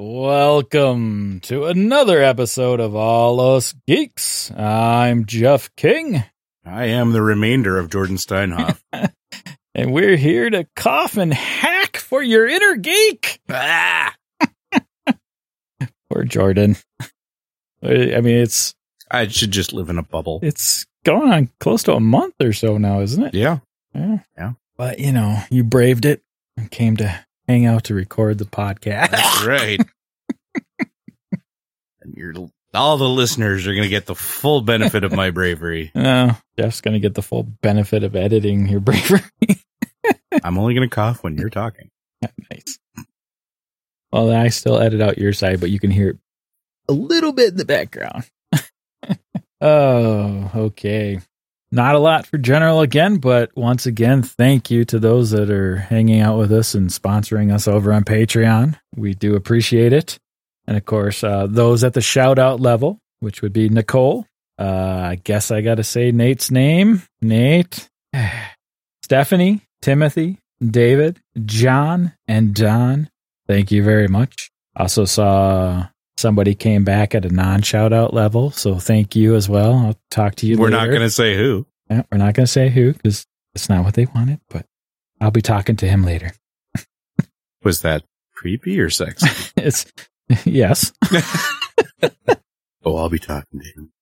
Welcome to another episode of All Us Geeks. I'm Jeff King, I am the remainder of Jordan Steinhoff. and we're here to cough and hack for your inner geek. ah! Poor Jordan. I mean, it's I should just live in a bubble. it's going on close to a month or so now, isn't it? Yeah. Yeah. Yeah. But you know, you braved it and came to hang out to record the podcast. That's right. and you're all the listeners are going to get the full benefit of my bravery. No, Jeff's gonna get the full benefit of editing your bravery. I'm only going to cough when you're talking. nice. Well, I still edit out your side, but you can hear it a little bit in the background. oh, okay. Not a lot for general again, but once again, thank you to those that are hanging out with us and sponsoring us over on Patreon. We do appreciate it. And of course, uh, those at the shout out level, which would be Nicole. Uh, I guess I got to say Nate's name. Nate, Stephanie, Timothy, David, John, and Don. Thank you very much. Also saw somebody came back at a non shout out level, so thank you as well. I'll talk to you. We're later. not going to say who. We're not going to say who because it's not what they wanted, but I'll be talking to him later. Was that creepy or sexy? it's yes. oh, I'll be talking to him.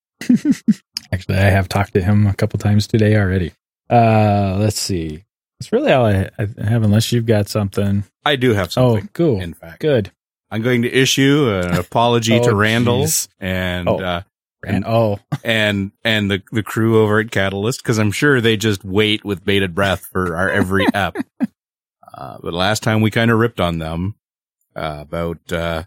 Actually, I have talked to him a couple times today already. Uh, let's see. That's really all I, I have, unless you've got something. I do have something. Oh, something. cool. In fact, Good. I'm going to issue an apology Oh, to Randall and Oh. uh, And oh, and and the the crew over at Catalyst because I'm sure they just wait with bated breath for our every app Uh, but last time we kind of ripped on them uh, about uh,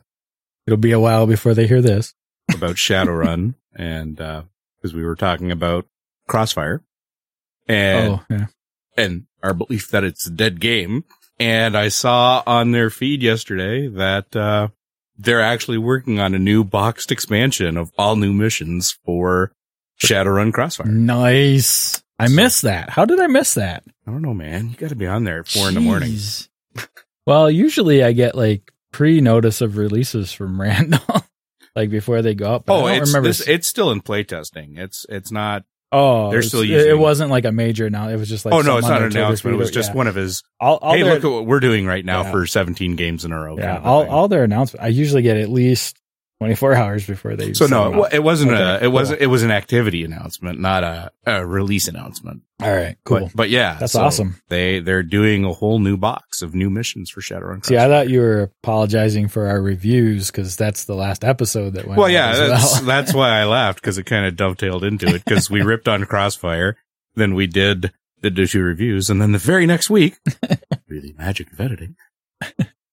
it'll be a while before they hear this. about Shadowrun and because we were talking about Crossfire and oh, yeah. and our belief that it's a dead game. And I saw on their feed yesterday that uh, they're actually working on a new boxed expansion of all new missions for Shadowrun Crossfire. Nice. I So- missed that. How did I miss that? I don't know, man. You got to be on there at four in the morning. Well, usually I get like pre notice of releases from Randall, like before they go up. Oh, it's remember. this, it's still in playtesting. It's it's not. Oh, they're still using- It wasn't like a major now. It was just like oh no, it's not an announcement. It was just yeah. one of his. All, all hey, their, look at what we're doing right now Yeah. for 17 games in a row. yeah, all, all their announcements. I usually get at least twenty four hours before they. so no, it, it wasn't Okay, a. It cool. was it was an activity announcement, not a, a release announcement. All right, cool. But, but yeah, That's so awesome. They they're doing a whole new box of new missions for Shadowrun. See, I thought you were apologizing for our reviews because that's the last episode that went. Well, yeah, that's well. that's why I laughed because it kind of dovetailed into it because we ripped on Crossfire, then we did the do reviews, and then the very next week, really magic of editing.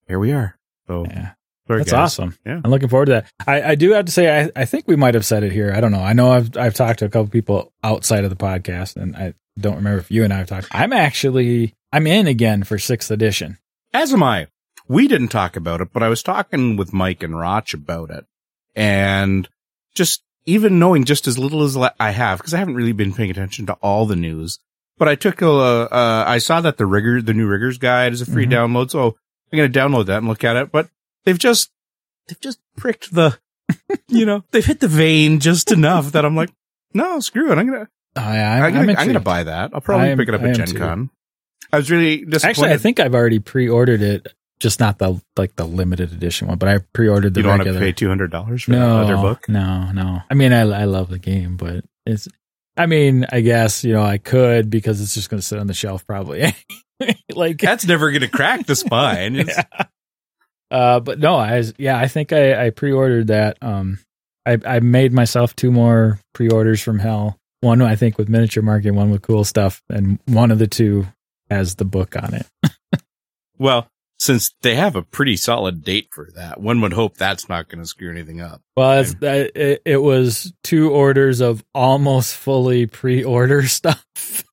Here we are. So Yeah. Sorry, That's awesome. Yeah. I'm looking forward to that. I, I do have to say, I, I think we might have said it here. I don't know. I know I've I've talked to a couple people outside of the podcast, and I don't remember if you and I have talked. I'm actually I'm in again for sixth edition. As am I. We didn't talk about it, but I was talking with Mike and Roch about it, and just even knowing just as little as I have, because I haven't really been paying attention to all the news. But I took a, uh, I saw that the rigger, the new riggers guide is a free Mhm. download, so I'm gonna download that and look at it. But they've just, they've just pricked the, you know, they've hit the vein just enough that I'm like, no, screw it. I'm gonna, Oh, yeah, I'm, I'm, gonna, I'm, gonna buy that. I'll probably am- pick it up I at Gen too. Con. I was really disappointed. Actually, I think I've already pre-ordered it just not the like the limited edition one. But I pre-ordered the you don't regular. want to pay two hundred dollars for no, another book. No, no. I mean, I I love the game, but it's. I mean, I guess you know I could because it's just going to sit on the shelf probably. like That's never going to crack the spine. Yeah. Uh, but no, I yeah, I think I, I pre-ordered that. Um, I I made myself two more pre-orders from Hell. One I think with miniature market, one with cool stuff, and one of the two has the book on it. Well, since they have a pretty solid date for that, one would hope that's not going to screw anything up. Well, it's, it, it was two orders of almost fully pre-order stuff,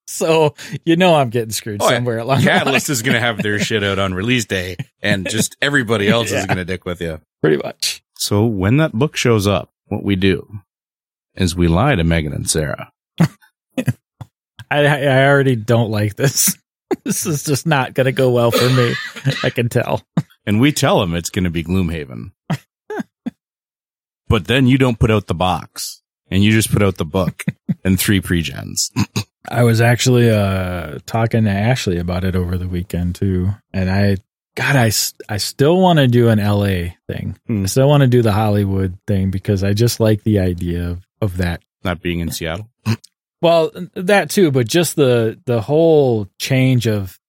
so you know I'm getting screwed Oh, somewhere along the Catalyst is going to have their shit out on release day, and just everybody else Yeah. is going to dick with you. pretty much. So when that book shows up, what we do is we lie to Megan and Sarah. I I already don't like this. this is just not going to go well for me. I can tell. and we tell them it's going to be Gloomhaven. but then you don't put out the box and you just put out the book and three pregens. I was actually uh talking to Ashley about it over the weekend too, and I God, I, I still want to do an LA thing. Hmm. I still want to do the Hollywood thing because I just like the idea of, of that. Not being in Seattle. Well, that too, but just the the whole change of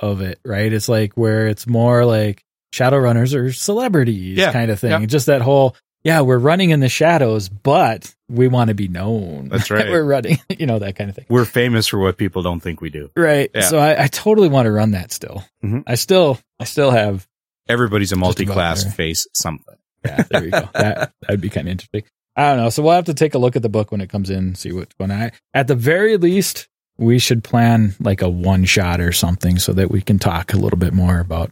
of it, right? It's like where it's more like Shadowrunners or celebrities Yeah, kind of thing. yeah. Just that whole yeah, we're running in the shadows, but we want to be known. That's that right. we're running, you know, that kind of thing. We're famous for what people don't think we do. Right. Yeah. So I, I totally want to run that still. Mhm. I still I still have Everybody's a multi-class face something. yeah, there we go. that that'd be kind of interesting. I don't know. So we'll have to take a look at the book when it comes in, see what's going on. At the very least, we should plan like a one shot or something so that we can talk a little bit more about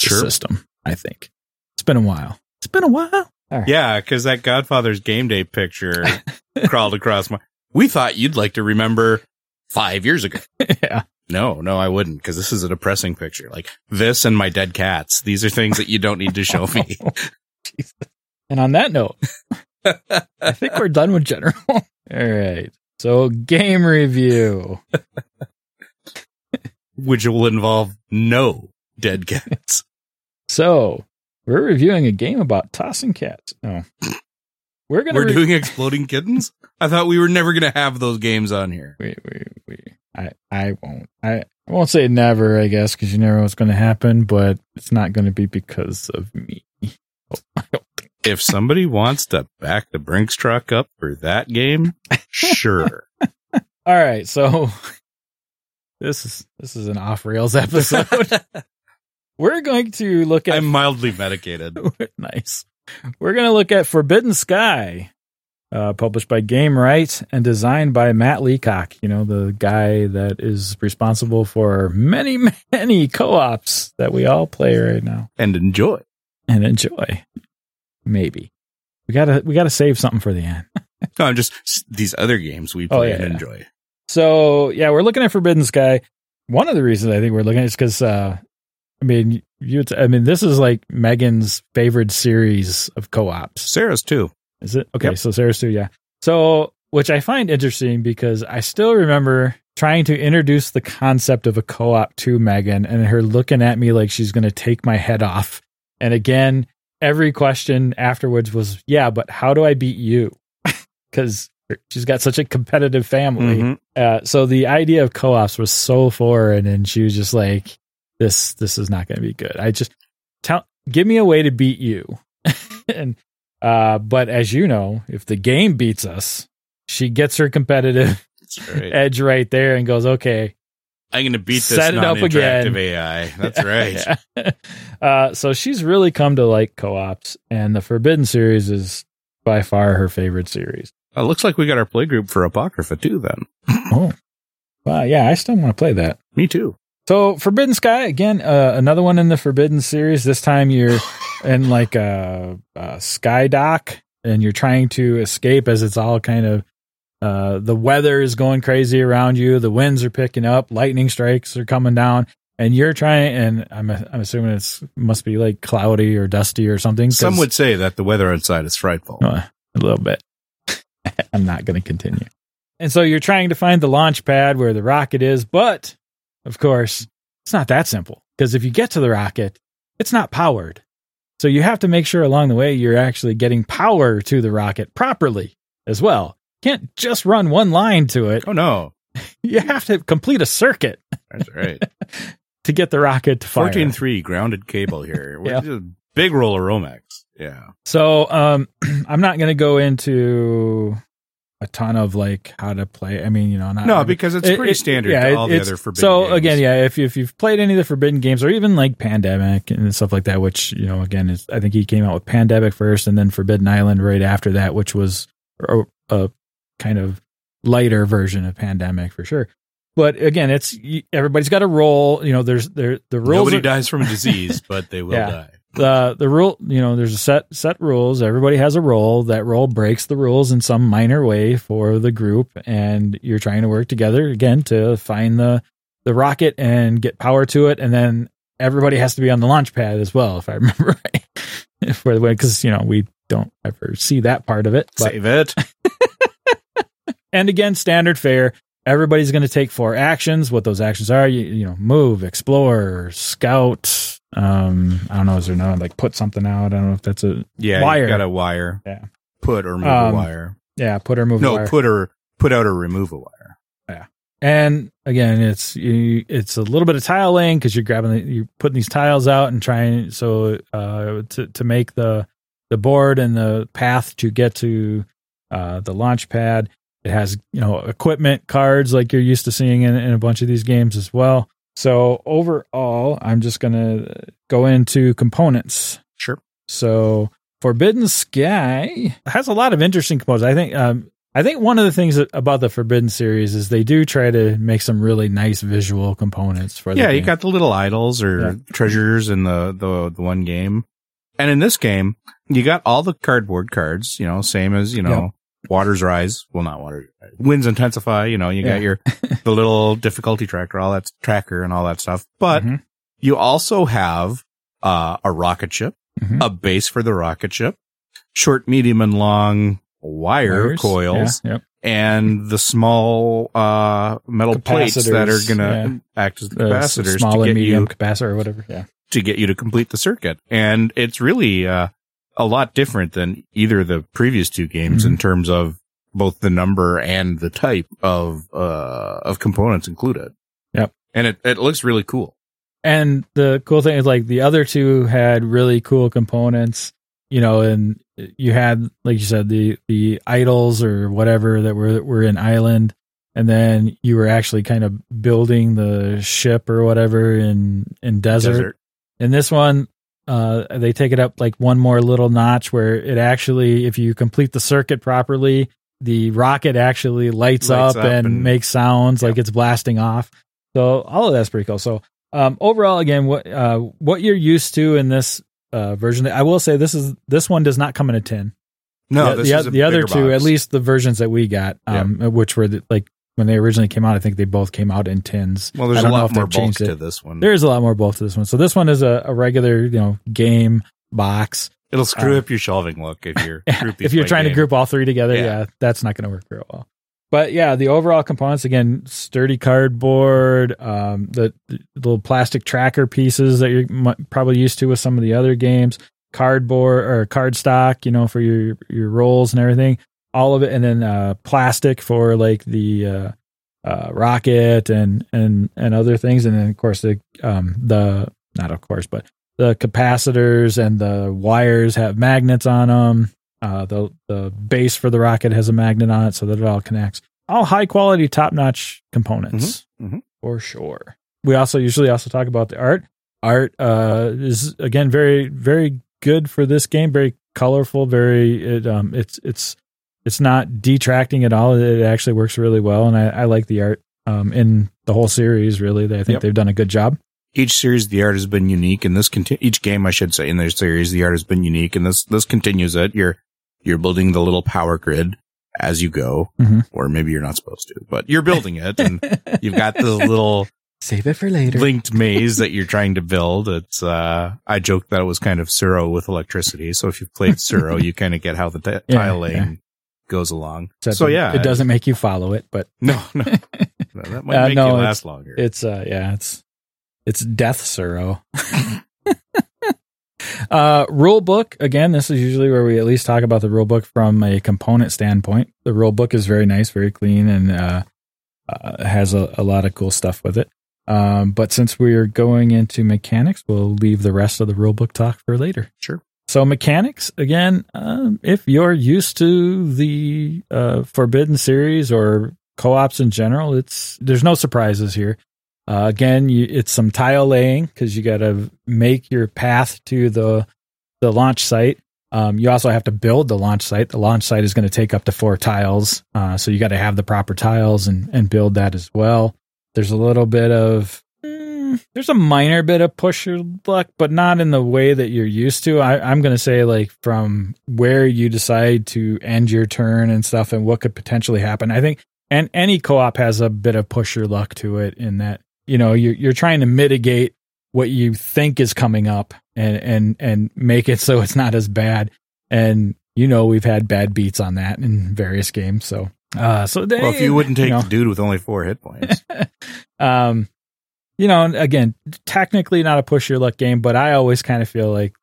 the Sure. system. I think it's been a while. It's been a while. All right. Yeah, because that Godfather's game day picture crawled across my. We thought you'd like to remember five years ago. yeah. No, no, I wouldn't, because this is a depressing picture. Like this and my dead cats. These are things that you don't need to show me. Jesus. And on that note, I think we're done with general. All right. So game review. which will involve no dead cats. So we're reviewing a game about tossing cats. Oh, we're gonna We're re- doing exploding kittens. I thought we were never going to have those games on here. we, we, we, I, I won't. I, I won't say never, I guess, because you never know what's going to happen. But it's not going to be because of me. Oh, I don't think. If somebody wants to back the Brinks truck up for that game, sure. All right, so this is this is an off rails episode. we're going to look at I'm mildly medicated. nice. We're going to look at Forbidden Sky, uh, published by Gamewright and designed by Matt Leacock. You know, the guy that is responsible for many, many co ops that we all play right now And enjoy. and enjoy. Maybe. We gotta we gotta save something for the end. No, I'm just these other games we play Oh, yeah, and yeah. enjoy. So yeah, we're looking at Forbidden Sky. One of the reasons I think we're looking at is because uh, I mean you I mean this is like Megan's favorite series of co-ops. Sarah's too. Is it? Okay, Yep. so Sarah's too, yeah. So, which I find interesting because I still remember trying to introduce the concept of a co op to Megan and her looking at me like she's going to take my head off. And again, every question afterwards was, yeah, but how do I beat you? Because she's got such a competitive family. Mhm. Uh, so the idea of co-ops was so foreign, and she was just like, "This, this is not going to be good." I just tell, give me a way to beat you. and uh, but as you know, if the game beats us, she gets her competitive right. edge right there and goes, "Okay, I'm going to beat this Set it up again. AI. That's right. Yeah. uh, so she's really come to like co-ops, and the Forbidden series is by far her favorite series. It looks like we got our play group for Apocrypha too. Then Oh, wow, yeah, I still want to play that. me too. So Forbidden Sky again, uh, another one in the Forbidden series. This time you're in like a, a sky dock and you're trying to escape as it's all kind of uh, the weather is going crazy around you. The winds are picking up, lightning strikes are coming down, and you're trying. And I'm I'm assuming it's must be like cloudy or dusty or something. Some would say that the weather outside is frightful. uh, a little bit. I'm not going to continue. And so you're trying to find the launch pad where the rocket is, but of course, it's not that simple because if you get to the rocket, it's not powered. So you have to make sure along the way you're actually getting power to the rocket properly as well. Can't just run one line to it. Oh no, You have to complete a circuit that's right. to get the rocket to fire. Fourteen three grounded cable here. Yeah. Big roller Romex. Yeah. So um, I'm not going to go into a ton of like how to play. I mean, you know, not No, because it's it- pretty it- standard yeah, to all the other forbidden So games. again, yeah, if you, if you've played any of the forbidden games or even like Pandemic and stuff like that, which you know, again, is I think he came out with Pandemic first and then Forbidden Island right after that, which was a, a kind of lighter version of Pandemic for sure. But again, it's everybody's got a role. You know, there's there the rules. Nobody are- dies from a disease, but they will Yeah. die. the the rule you know there's a set set rules everybody has a role that role breaks the rules in some minor way for the group and you're trying to work together again to find the the rocket and get power to it and then everybody has to be on the launch pad as well if i remember right for the way because you know we don't ever see that part of it but Save it. And again, standard fare. Everybody's going to take four actions. What those actions are, you, you know, move, explore, scout. Um, I don't know. Is there no like put something out? I don't know if that's a Yeah, Wire. you got a wire. Yeah. Put or move Um, a wire. yeah, put or move. No, wire. put or put out or remove a wire. Yeah, and again, it's you, it's a little bit of tile laying because you're grabbing, the, you're putting these tiles out and trying so uh, to to make the the board and the path to get to uh, the launch pad. It has you know equipment cards like you're used to seeing in, in a bunch of these games as well. So overall, I'm just gonna go into components. Sure. So Forbidden Sky has a lot of interesting components. I think um, I think one of the things that- about the Forbidden series is they do try to make some really nice visual components for the Yeah, you got the little idols or Yeah. treasures in the, the the one game, and in this game, you got all the cardboard cards. You know, same as you know, waters rise. Well, not water. Winds intensify. You know, you Yeah. got your the little difficulty tracker, all that tracker, and all that stuff. But Mhm. you also have uh, a rocket ship, Mhm. a base for the rocket ship, short, medium, and long wire Wires. coils, Yeah, yep. and the small uh, metal plates that are going to yeah. act as The capacitors small to and medium you capacitor or whatever. Yeah. to get you to complete the circuit. And it's really uh, a lot different than either of the previous two games Mm-hmm. in terms of both the number and the type of uh, of components included. Yep. And it, it looks really cool. And the cool thing is like the other two had really cool components, you know, and you had like you said the the idols or whatever that were were in island and then you were actually kind of building the ship or whatever in in desert. In this one uh they take it up like one more little notch where it actually if you complete the circuit properly the rocket actually lights, Lights up, up and, and- makes sounds like it's blasting off. So all of that's pretty cool. So um, overall, again, what uh, what you're used to in this uh, version, I will say this is this one does not come in a tin. No, the, the, the other bigger two, box. at least the versions that we got, um, which were the, like when they originally came out, I think they both came out in tins. Well, there's a lot more bulk to this one. There is a lot more bulk to this one. So this one is a, a regular, you know, game box. It'll screw uh, up your shelving look if you're group these if you're trying to group all three together, yeah, Yeah. that's not going to work real well. But yeah, the overall components again, sturdy cardboard, um, the, the little plastic tracker pieces that you're mu- probably used to with some of the other games, cardboard or cardstock, you know, for your your rolls and everything, all of it, and then uh, plastic for like the uh, uh, rocket and and and other things, and then of course the um, the not of course, but the capacitors and the wires have magnets on them. Uh, the the base for the rocket has a magnet on it, so that it all connects. All high quality, top notch components Mhm, mhm. for sure. We also usually also talk about the art. Art uh, is again very very good for this game. Very colorful. Very it um it's it's it's not detracting at all. It actually works really well, and I, I like the art um in the whole series. Really, I think Yep. they've done a good job. each series the art has been unique and this conti- each game I should say in their series the art has been unique and this this continues it you're you're building the little power grid as you go Mhm. or maybe you're not supposed to but you're building it and you've got the little Save it for later. linked maze that you're trying to build it's uh I joked that it was kind of Tsuro with electricity so if you've played Tsuro you kind of get how the t- Yeah, tile laying yeah. Goes along Except so it- yeah it doesn't make you follow it, but no no, No, that might Uh, make no, you it's- last longer it's uh yeah, it's it's death sorrow. uh, rule book again. This is usually where we at least talk about the rule book from a component standpoint. The rule book is very nice, very clean, and uh, uh, has a, a, lot of cool stuff with it. Um, but since we're going into mechanics, we'll leave the rest of the rule book talk for later. Sure. So mechanics again. Um, if you're used to the uh, Forbidden series or co-ops in general, it's there's no surprises here. Uh, again, you, it's some tile laying because you got to make your path to the the launch site. Um, you also have to build the launch site. The launch site is going to take up to four tiles, uh, so you got to have the proper tiles and and build that as well. There's a little bit of there's a minor bit of push your luck, but not in the way that you're used to. I, I'm going to say like from where you decide to end your turn and stuff, and what could potentially happen. I think and any co-op has a bit of push your luck to it in that you know you're you're trying to mitigate what you think is coming up and and and make it so it's not as bad and you know we've had bad beats on that in various games so uh so they, well if you wouldn't take you know, the dude with only four hit points um you know again technically not a push your luck game but i always kind of feel like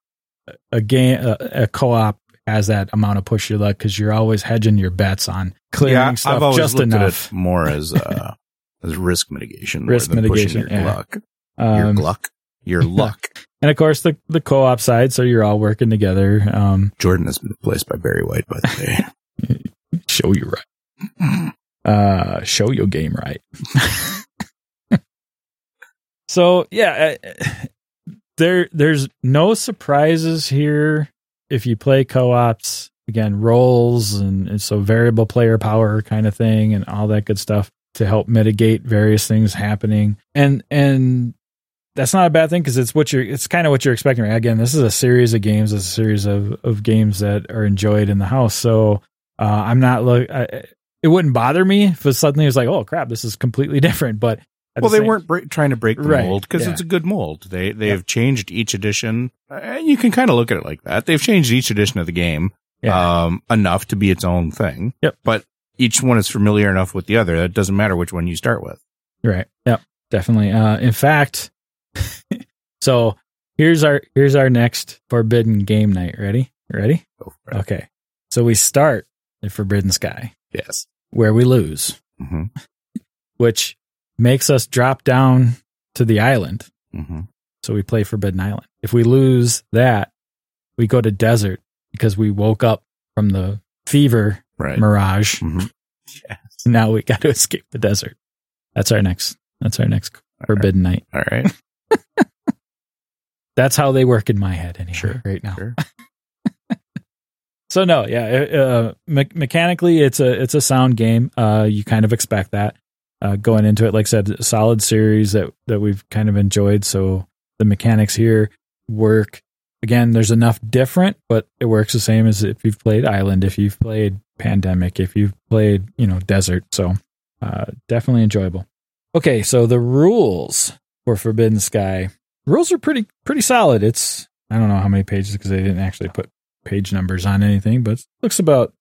a game a, a co-op has that amount of push your luck because you're always hedging your bets on clearing yeah, stuff I've just enough. At it more as uh as risk mitigation, risk mitigation, your yeah. luck, um, your luck, your luck, and of course the the co-op side. So you're all working together. Um, Jordan has been replaced by Barry White, by the way. show you right. Uh, show your game right. So yeah, there there's no surprises here if you play co-ops again roles and, and, so variable player power kind of thing and all that good stuff to help mitigate various things happening. And and that's not a bad thing because it's what you're it's kind of what you're expecting. Right? Again, this is a series of games, it's a series of, of games that are enjoyed in the house. So uh, I'm not look. it wouldn't bother me if it suddenly was like, oh crap, this is completely different. But well, the they same, weren't break, trying to break the right, mold because yeah. it's a good mold. They they have changed each edition, and you can kind of look at it like that. They've changed each edition of the game yeah. um, enough to be its own thing. Yep. But each one is familiar enough with the other that it doesn't matter which one you start with. Right. Yep. Definitely. Uh, in fact, so here's our here's our next forbidden game night. Ready? Ready? Okay. So we start at Forbidden Sky. Yes. Where we lose, mm-hmm. which makes us drop down to the island. Mm-hmm. So we play Forbidden Island. If we lose that, we go to desert because we woke up from the fever right. mirage. Mm-hmm. Yes. Now we got to escape the desert. That's our next. That's our next All forbidden right. night. All right. that's how they work in my head anyway, sure. right now. Sure. so no, yeah, uh, me- mechanically it's a it's a sound game. Uh, you kind of expect that uh, going into it. Like I said, a solid series that that we've kind of enjoyed. So the mechanics here work again, there's enough different, but it works the same as if you've played Island, if you've played Pandemic, if you've played, you know, Desert. So uh, definitely enjoyable. Okay, so the rules for Forbidden Sky rules are pretty pretty solid. It's I don't know how many pages because they didn't actually put page numbers on anything, but looks about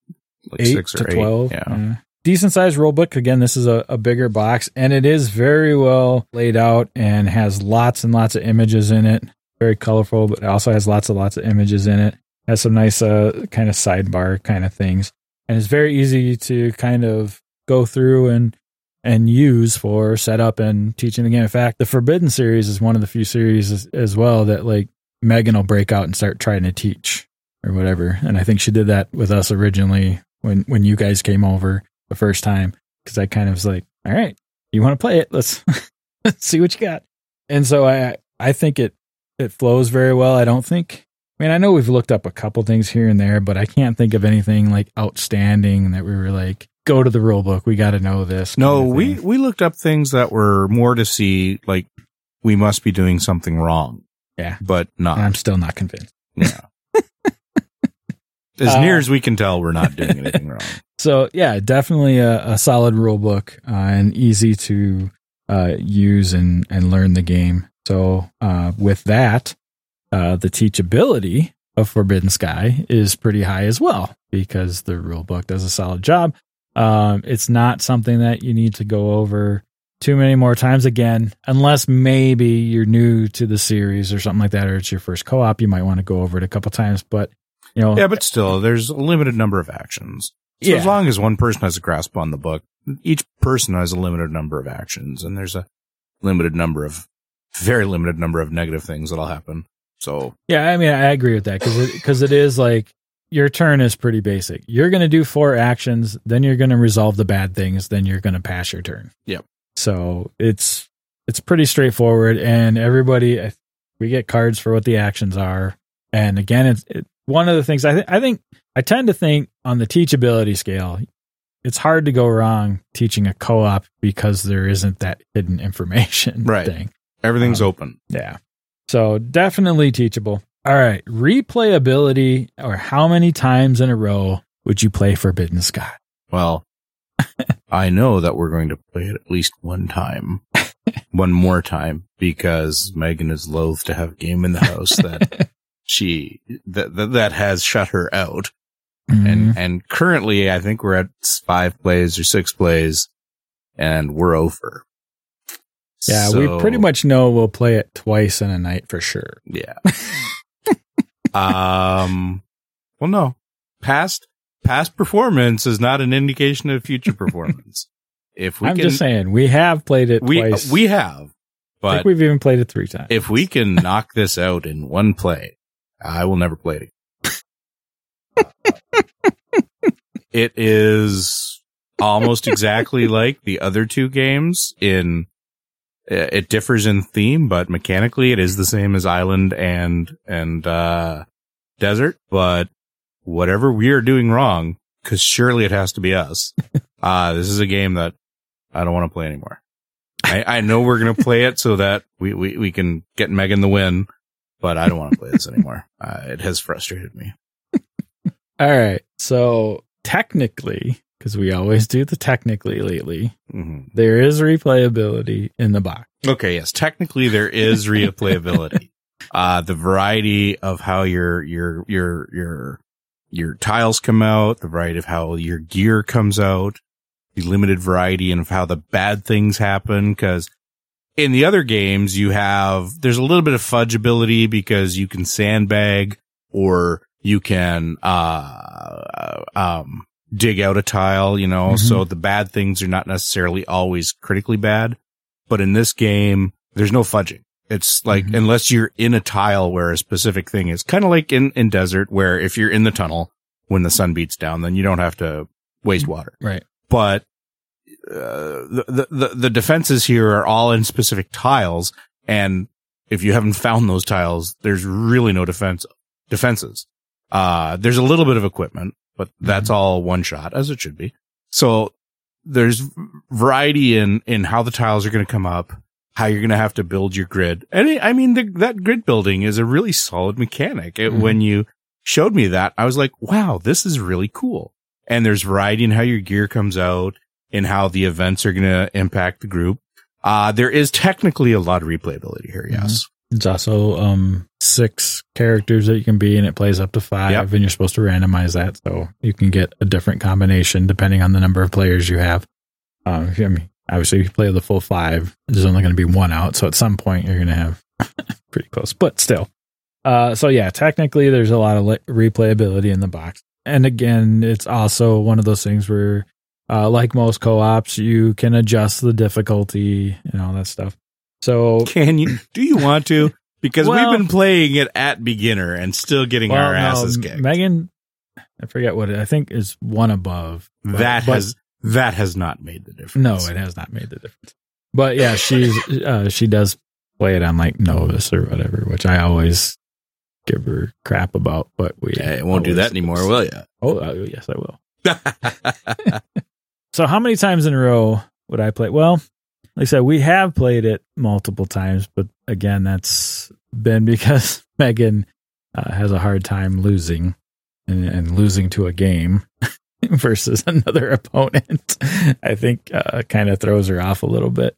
like eight to twelve. Yeah. Uh, decent sized rule book. Again, this is a, a bigger box and it is very well laid out and has lots and lots of images in it very colorful, but it also has lots and lots of images in it. Has some nice uh, kind of sidebar kind of things, and it's very easy to kind of go through and and use for setup and teaching again. In fact, the Forbidden series is one of the few series as, as well that like Megan will break out and start trying to teach or whatever. And I think she did that with us originally when when you guys came over the first time because I kind of was like, all right, you want to play it? Let's let's see what you got. And so I I think it it flows very well. I don't think. I mean, I know we've looked up a couple things here and there, but I can't think of anything like outstanding that we were like, go to the rule book. We got to know this. No, we we looked up things that were more to see like we must be doing something wrong. Yeah, but not. And I'm still not convinced. Yeah. As uh, near as we can tell, we're not doing anything wrong. So yeah, definitely a, a solid rule book uh, and easy to uh, use and and learn the game. So uh, with that, uh, the teachability of Forbidden Sky is pretty high as well because the rule book does a solid job. Um, it's not something that you need to go over too many more times again, unless maybe you're new to the series or something like that, or it's your first co-op. You might want to go over it a couple times, but you know, Yeah, but still, there's a limited number of actions. So Yeah. as long as one person has a grasp on the book, each person has a limited number of actions, and there's a limited number of, very limited number of negative things that'll happen. So Yeah, I mean, I agree with that because it, cause it is like your turn is pretty basic. You're going to do four actions, then you're going to resolve the bad things, then you're going to pass your turn. Yep. So it's it's pretty straightforward, and everybody I- we get cards for what the actions are. And again, it's it, one of the things I think I think I tend to think on the teachability scale, it's hard to go wrong teaching a co-op because there isn't that hidden information Right. thing. everything's Um, open. Yeah. So definitely teachable. All right. Replayability or how many times in a row would you play Forbidden Sky? Well, I know that we're going to play it at least one time, one more time, because Megan is loath to have a game in the house that she that that, that has shut her out. Mm-hmm. And and currently, I think we're at five plays or six plays, and we're over. yeah, So, we pretty much know we'll play it twice in a night for sure. yeah. um. Well, no, past past performance is not an indication of future performance. If we I'm can, just saying we have played it we twice. we have, I think but we've even played it three times. if we can knock this out in one play, I will never play it again. it is almost exactly like the other two games in uh, it differs in theme, but mechanically it is the same as Island and and uh Desert, but whatever we are doing wrong, cuz surely it has to be us. uh this is a game that I don't want to play anymore. I, I know we're gonna play it so that we, we, we can get Megan the win, but I don't want to play this anymore. Uh, it has frustrated me. All right. So technically, because we always do the technically lately, hmm there is replayability in the box. Okay, yes, technically there is replayability. uh, the variety of how your your your your your tiles come out, the variety of how your gear comes out, the limited variety and of how the bad things happen. Because in the other games, you have there's a little bit of fudgeability because you can sandbag or you can uh um dig out a tile, you know. Mhm. So the bad things are not necessarily always critically bad. But in this game, there's no fudging. It's like, Mhm. unless you're in a tile where a specific thing is kind of like in, in desert where if you're in the tunnel when the sun beats down, then you don't have to waste water. Right. But, uh, the, the, the, defenses here are all in specific tiles. And if you haven't found those tiles, there's really no defense, defenses. Uh, there's a little bit of equipment, but that's all one shot as it should be. So there's variety in, in how the tiles are going to come up, how you're going to have to build your grid. And I mean, the, that grid building is a really solid mechanic. It, Mhm. When you showed me that, I was like, wow, this is really cool. And there's variety in how your gear comes out and how the events are going to impact the group. Uh, there is technically a lot of replayability here. Yes. It's also um six characters that you can be, and it plays up to five, Yep. and you're supposed to randomize that, so you can get a different combination depending on the number of players you have. Um, if you- I mean, obviously, if you play the full five, there's only going to be one out, so at some point you're going to have pretty close, but still. Uh, so yeah, technically, there's a lot of li- replayability in the box, and again, it's also one of those things where, uh, like most co-ops, you can adjust the difficulty and all that stuff. So Can you, do you want to? Because Well- we've been playing it at beginner and still getting our no, asses kicked. Megan, I forget what it, I think is one above. but- that but- has, that has not made the difference. no, it has not made the difference. But yeah, she's uh, she does play it on like Novice or whatever, which I always give her crap about. But we Yeah, it won't do that anymore, will you? Oh, uh, yes, I will. So how many times in a row would I play? Well, like I said, we have played it multiple times, but again, that's been because Megan uh, has a hard time losing and, and losing to a game versus another opponent. I think uh, kind of throws her off a little bit.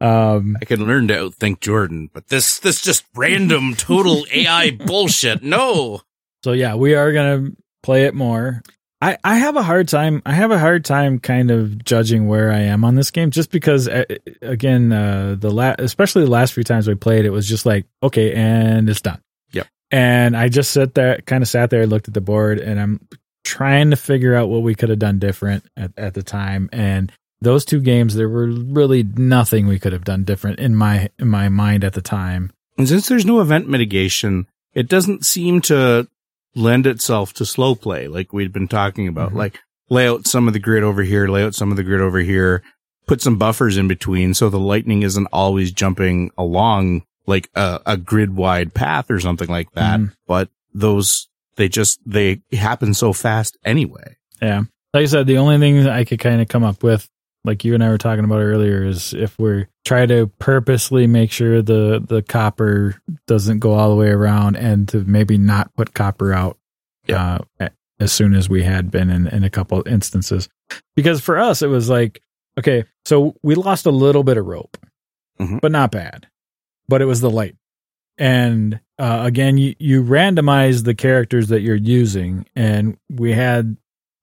Um, I can learn to outthink Jordan, but this, this just random total AI bullshit. No. so yeah, we are gonna play it more. I, I have a hard time. I have a hard time kind of judging where I am on this game, just because uh, again, uh, the la- especially the last few times we played, it was just like okay, and it's done. Yep. And I just sat there, kind of sat there, looked at the board, and I'm trying to figure out what we could have done different at, at the time. And those two games, there were really nothing we could have done different in my in my mind at the time. And since there's no event mitigation, it doesn't seem to lend itself to slow play like we'd been talking about. Mm-hmm. Like lay out some of the grid over here, lay out some of the grid over here, put some buffers in between so the lightning isn't always jumping along like a, a grid wide path or something like that. Mhm. But those, they just, they happen so fast anyway. Yeah. Like I said, the only thing that I could kind of come up with, like you and I were talking about earlier, is if we're try to purposely make sure the the copper doesn't go all the way around, and to maybe not put copper out uh, as soon as we had been in in a couple instances, because for us it was like okay, so we lost a little bit of rope, Mhm. but not bad, but it was the light. And uh, again, you, you randomize the characters that you're using, and we had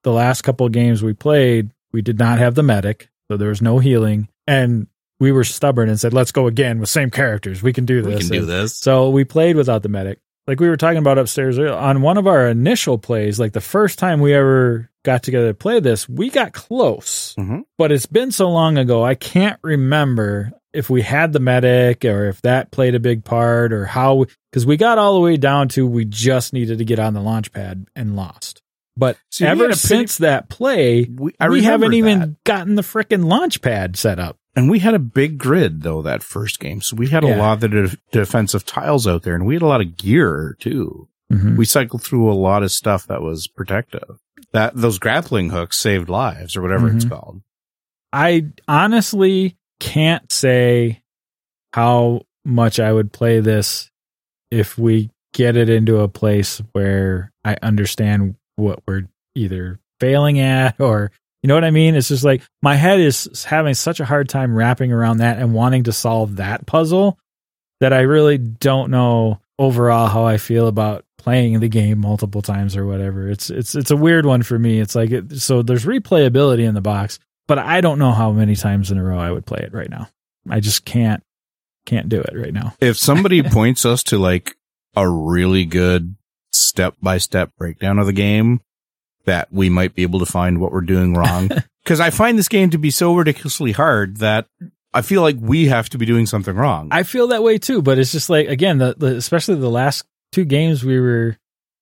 the last couple of games we played, we did not have the medic, so there was no healing, and we were stubborn and said, "Let's go again with same characters. We can do this." We can do And this. So we played without the medic. Like we were talking about upstairs on one of our initial plays, like the first time we ever got together to play this, we got close. Mhm. But it's been so long ago, I can't remember if we had the medic or if that played a big part or how because we got all the way down to we just needed to get on the launch pad and lost. But See, ever pretty- since that play, We, we haven't even that. gotten the frickin' launch pad set up. And we had a big grid though that first game. So we had a lot of the def- defensive tiles out there and we had a lot of gear too. Mhm. We cycled through a lot of stuff that was protective. That those grappling hooks saved lives or whatever it's Mhm. called. I honestly can't say how much I would play this if we get it into a place where I understand what we're either failing at or you know what I mean? It's just like my head is having such a hard time wrapping around that and wanting to solve that puzzle that I really don't know overall how I feel about playing the game multiple times or whatever. It's it's it's a weird one for me. It's like it, so there's replayability in the box, but I don't know how many times in a row I would play it right now. I just can't can't do it right now. If somebody points us to like a really good step by step breakdown of the game, that we might be able to find what we're doing wrong. Cause I find this game to be so ridiculously hard that I feel like we have to be doing something wrong. I feel that way too, but it's just like again, the, the especially the last two games we were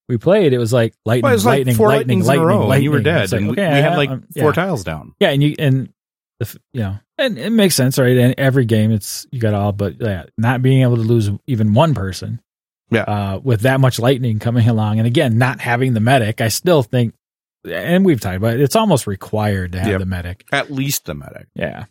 we played, it was like lightning, Well, it was like lightning, lightning, lightning, in lightning. and you were dead. like, and we- okay, we had like four yeah. tiles down. Yeah, and you and the f- you know, and it makes sense, right? And every game, it's you got all, but yeah, not being able to lose even one person, Yeah. uh, with that much lightning coming along, and again, not having the medic, I still think, and we've talked about it, it's almost required to have Yep. the medic. At least the medic. Yeah.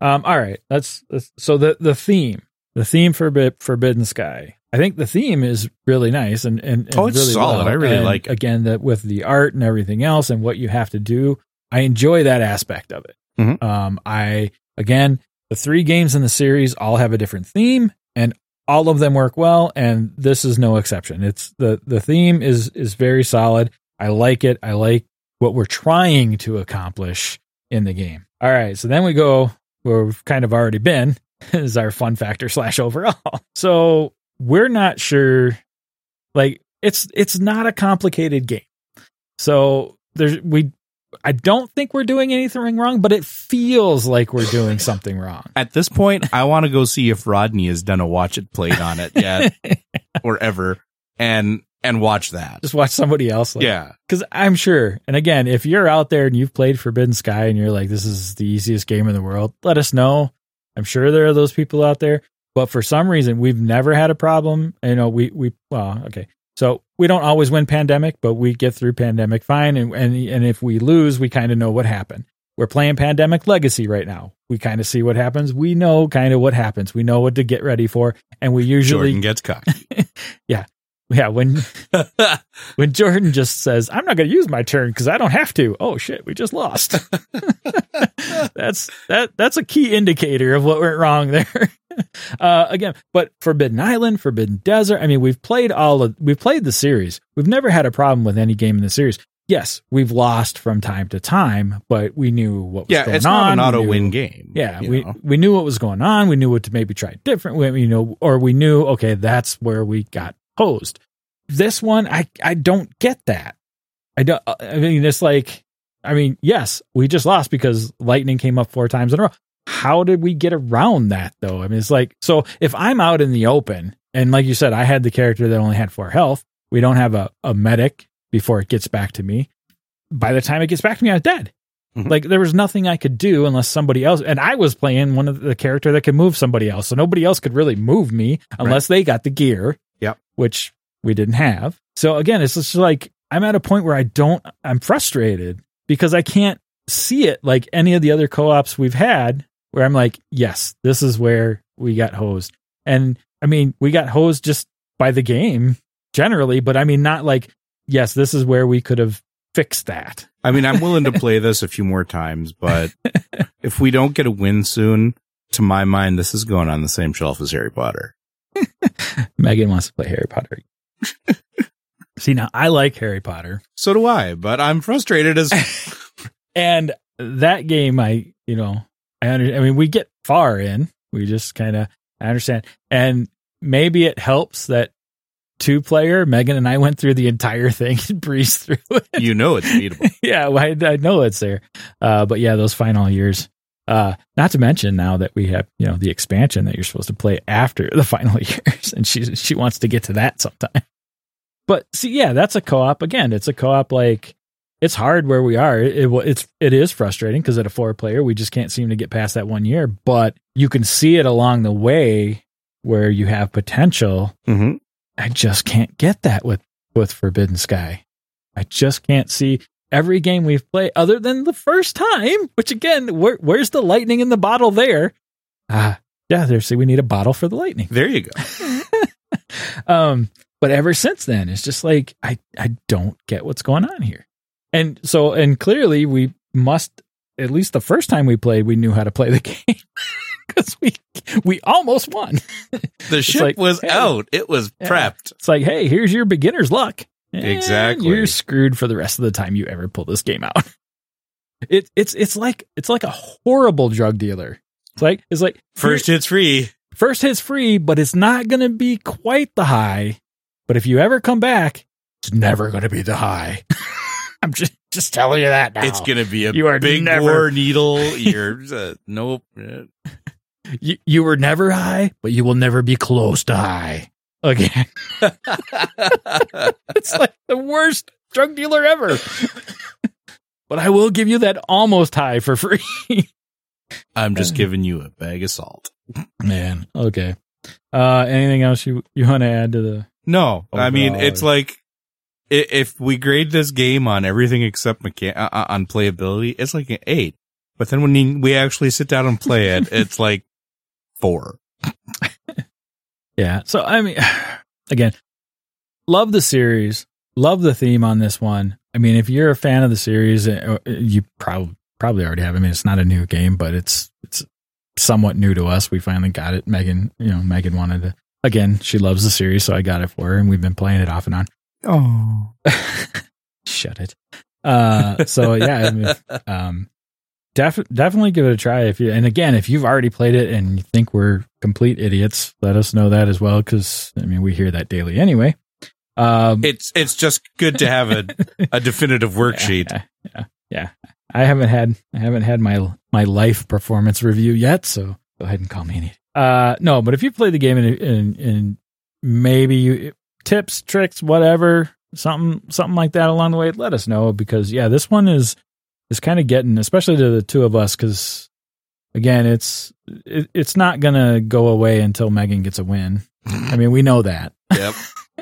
Um. All right. That's, that's so the the theme, the theme for Forbidden Sky. I think the theme is really nice and and, and Oh, it's really solid. well. I really And like it. Again, that with the art and everything else and what you have to do, I enjoy that aspect of it. Mhm. Um. I again, the three games in the series all have a different theme, and all of them work well, and this is no exception. It's the the theme is is very solid. I like it. I like what we're trying to accomplish in the game. All right, so then we go where we've kind of already been is our fun factor slash overall. So we're not sure. Like it's it's not a complicated game. So there's we. I don't think we're doing anything wrong, but it feels like we're doing something wrong. At this point, I want to go see if Rodney has done a watch it played on it yet or ever and, and watch that. Just watch somebody else. Like, Yeah. Because I'm sure, and again, if you're out there and you've played Forbidden Sky and you're like, this is the easiest game in the world, let us know. I'm sure there are those people out there, but for some reason, we've never had a problem. You know, we we well, okay, so we don't always win pandemic, but we get through pandemic fine, and and and if we lose, we kind of know what happened. We're playing Pandemic Legacy right now. We kind of see what happens. We know kind of what happens. We know what to get ready for, and we usually Jordan gets cocky. yeah Yeah, when when Jordan just says, "I'm not going to use my turn because I don't have to." Oh shit, we just lost. that's that that's a key indicator of what went wrong there. uh, again, but Forbidden Island, Forbidden Desert. I mean, we've played all of we've played the series. We've never had a problem with any game in the series. yes, we've lost from time to time, but we knew what was Yeah, going it's on. not an auto win game. Yeah, we know? we knew what was going on. We knew what to maybe try different. We, you know, or we knew okay, that's where we got posed. This one, I I don't get that. I don't. I mean, it's like, I mean, yes, we just lost because lightning came up four times in a row. How did we get around that though? I mean, it's like so if I'm out in the open and like you said, I had the character that only had four health. We don't have a, a medic before it gets back to me. By the time it gets back to me, I'm dead. Mhm. Like there was nothing I could do unless somebody else. And I was playing one of the character that could move somebody else, so nobody else could really move me unless they got the gear. Yep. which we didn't have. So again, it's just like I'm at a point where I don't. I'm frustrated because I can't see it like any of the other co-ops we've had. Where I'm like, yes, this is where we got hosed. And I mean, we got hosed just by the game generally, but I mean, not like, yes, this is where we could have fixed that. I mean, I'm willing to play this a few more times, but if we don't get a win soon, to my mind, this is going on the same shelf as Harry Potter. Megan wants to play Harry Potter. See, now I like Harry Potter. So do I, but I'm frustrated as And that game, I, you know, I under, I mean, we get far in. We just kind of, I understand. And maybe it helps that two player, Megan and I went through the entire thing and breezed through it. you know it's beatable. yeah, well, I, I know it's there. Uh, but yeah, those final years. Uh, not to mention now that we have, you know, the expansion that you're supposed to play after the final years, and she she wants to get to that sometime. But see, yeah, that's a co-op. Again, it's a co-op. Like it's hard where we are. It, it it's it is frustrating because at a four player, we just can't seem to get past that one year. But you can see it along the way where you have potential. hmm I just can't get that with with Forbidden Sky. I just can't see every game we've played other than the first time. Which again, where, where's the lightning in the bottle there? Ah, yeah, there. See, we need a bottle for the lightning. There you go. um, but ever since then, it's just like I I don't get what's going on here. And so, and clearly, we must at least the first time we played, we knew how to play the game because we we almost won. The ship like, was hey. out. It was Yeah. prepped. It's like, hey, here's your beginner's luck. Exactly. You're screwed for the rest of the time you ever pull this game out. It it's it's like it's like a horrible drug dealer. It's like it's like First hit's free. first hit's free, but it's not gonna be quite the high. But if you ever come back, it's never gonna be the high. I'm just just telling you that now. It's gonna be a You are big never- war needle. You're uh, nope. Uh, you, you were never high, but you will never be close to high again. it's like the worst drug dealer ever. but I will give you that almost high for free. I'm just giving you a bag of salt. Man, okay. Uh, anything else you you want to add to the? No, I mean it's like if we grade this game on everything except mechan- uh, uh, on playability, it's like an eight. But then when you, we actually sit down and play it, it's like four. Yeah. So I mean, again, love the series. Love the theme on this one. I mean, if you're a fan of the series, uh, you probably probably already have. I mean, it's not a new game, but it's it's somewhat new to us. We finally got it. Megan, you know, Megan wanted to. Again, she loves the series, so I got it for her, and we've been playing it off and on. Oh, Shut it. Uh, so yeah, I mean, um, def- definitely give it a try if you. And again, if you've already played it and you think we're complete idiots, let us know that as well. Because I mean, we hear that daily anyway. Um, it's it's just good to have a a definitive worksheet. Yeah, yeah, yeah. I haven't had I haven't had my my life performance review yet, so go ahead and call me an idiot. Uh, no, but if you play the game and and, and maybe you tips, tricks, whatever, something something like that along the way, let us know because yeah, this one is is kind of getting, especially to the two of us, because again, it's it, it's not gonna go away until Megan gets a win. I mean, we know that. Yep.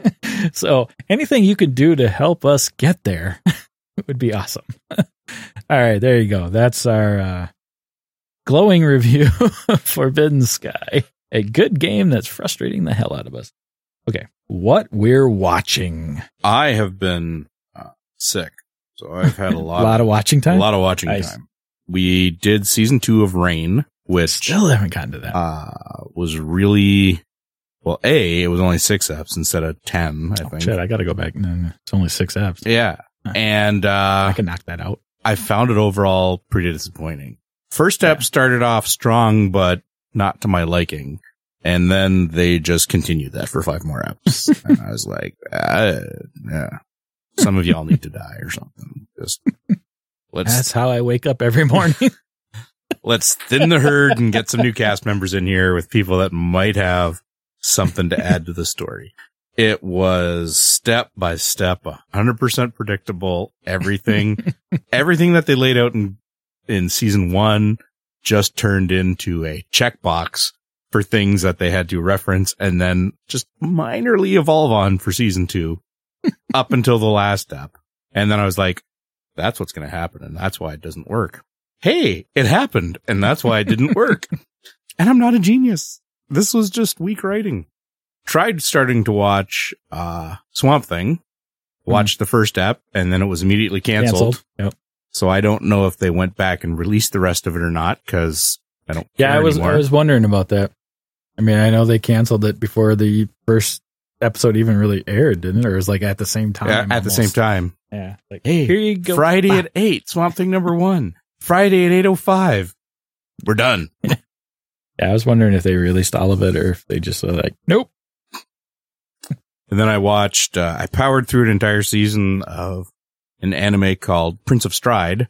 so anything you can do to help us get there would be awesome. All right, there you go. That's our uh, glowing review of Forbidden Sky. A good game that's frustrating the hell out of us. Okay, what we're watching. I have been uh, sick, so I've had a A lot, lot of watching time. a lot of watching Nice. time. We did season two of Rain, which Still haven't gotten to that. uh, was really well. A, it was only six eps instead of ten. I oh, think. shit, I got to go back. No, no, It's only six apps. Yeah. and uh, I can knock that out. I found it overall pretty disappointing. First step started off strong, but not to my liking. And then they just continued that for five more eps. and I was like, uh, yeah, some of y'all need to die or something. Just let's, That's how I wake up every morning. let's thin the herd and get some new cast members in here with people that might have something to add to the story. It was step by step, hundred percent predictable. Everything, everything that they laid out in, in season one just turned into a checkbox for things that they had to reference and then just minorly evolve on for season two up until the last step. And then I was like, that's what's going to happen. And that's why it doesn't work. Hey, it happened. And that's why it didn't work. and I'm not a genius. This was just weak writing. Tried starting to watch, uh, Swamp Thing, watched the first app and then it was immediately canceled. Yep. So I don't know if they went back and released the rest of it or not because I don't. Yeah, I was anymore. I was wondering about that. I mean, I know they canceled it before the first episode even really aired, didn't it? Or it was like at the same time. Yeah, at the same time. Yeah. Like, Hey, here you go. Friday Bah. at eight, Swamp Thing number one. Friday at eight oh five. We're done. Yeah, I was wondering if they released all of it or if they just were like, nope. And then I watched. Uh, I powered through an entire season of an anime called Prince of Stride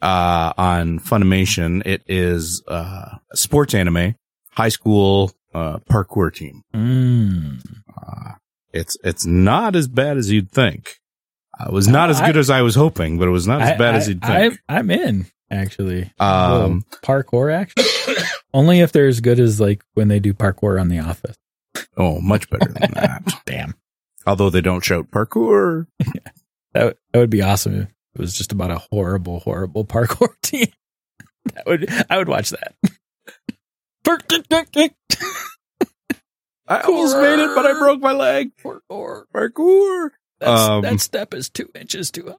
uh, on Funimation. It is uh, a sports anime, high school uh, parkour team. Mm. Uh, it's it's not as bad as you'd think. Uh, it was not as good I- as I was hoping, but it was not as bad as you'd think. I, am in actually. Um, parkour action. Only if they're as good as like when they do parkour on The Office. oh, much better than that. Damn, Although they don't shout parkour. that would- that would be awesome. If it was just about a horrible, horrible parkour team. That would I would watch that. I almost made it, but I broke my leg. Parkour. Parkour. That's, Um, that step is two inches too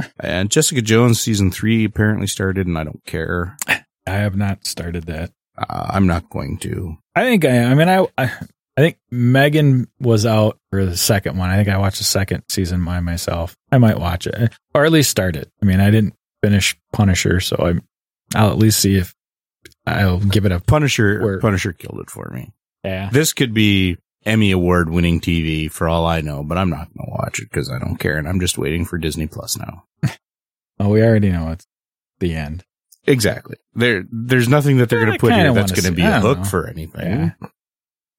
high. And Jessica Jones season three apparently started, and I don't care. I have not started that. Uh, I'm not going to. I think I. I mean, I. I, I think Megan was out for the second one. I think I watched the second season by myself. I might watch it, or at least start it. I mean, I didn't finish Punisher, so I'm. I'll at least see if I'll give it a. Punisher. Word. Punisher killed it for me. Yeah. This could be Emmy award winning TV for all I know, but I'm not going to watch it because I don't care, and I'm just waiting for Disney Plus now. Oh, we already know it's the end. Exactly. There, there's nothing that they're going to put here that's going to be a hook know. for anything. Yeah.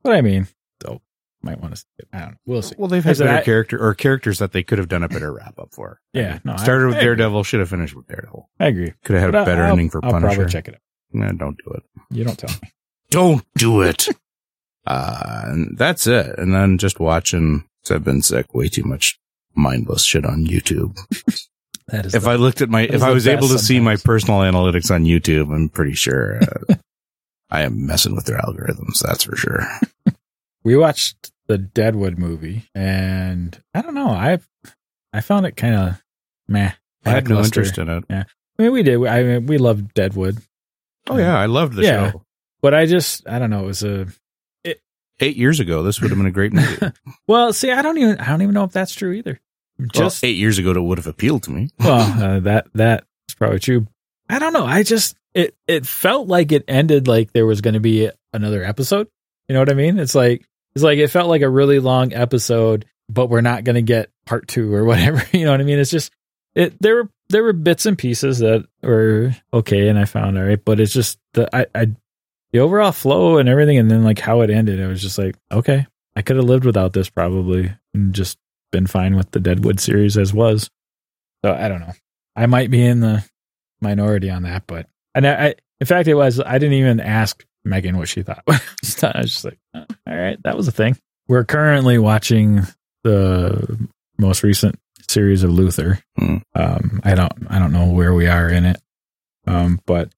But I mean, though, might want to. I don't know. We'll see. Well, they've had better I- character or characters that they could have done a better wrap up for. Yeah, no, started with I agree. Daredevil, should have finished with Daredevil. I agree. Could have had But a better I'll- ending for I'll Punisher. probably check it out. Nah, don't do it. You don't tell me. Don't do it. uh, and that's it. And then just watching. i I've been sick. Way too much mindless shit on YouTube. That is. If the- I looked at my, if I was able to best see my personal analytics on YouTube, I'm pretty sure uh, I am messing with their algorithms. That's for sure. we watched the Deadwood movie, and I don't know. I I found it kind of meh. I had no interest in it. Yeah. I mean, we did. I mean, we loved Deadwood, Oh yeah, I loved the Yeah. show. but I just I don't know. It was a it, Eight years ago, this would have been a great movie. well. See, I don't even I don't even know if that's true either. Just well, eight years ago, it would have appealed to me. well, uh, that that is probably true. I don't know. I just it it felt like it ended like there was going to be another episode. You know what I mean? It's like it's like it felt like a really long episode, but we're not going to get part two or whatever. You know what I mean? It's just it. There were there were bits and pieces that were okay, and I found all right, but it's just the I I the overall flow and everything, and then like how it ended. It was just like okay, I could have lived without this probably, and just been fine with the Deadwood series as was. So I don't know. I might be in the minority on that, but and I, I in fact it was I didn't even ask Megan what she thought. I was just like, oh, all right, that was a thing. We're currently watching the most recent series of Luther. Hmm. Um, I don't I don't know where we are in it, um, but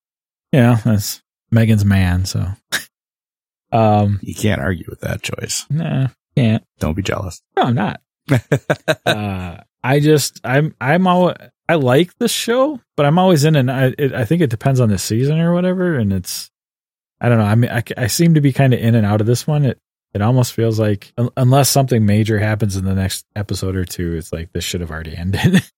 yeah, that's Megan's man. So, um, You can't argue with that choice. nah, can't. Don't be jealous. No, I'm not. uh, I just I'm I'm all I like the show, but I'm always in and I it, I think it depends on the season or whatever, and it's I don't know. I mean, I, I seem to be kind of in and out of this one. It it almost feels like un- unless something major happens in the next episode or two, it's like this should have already ended.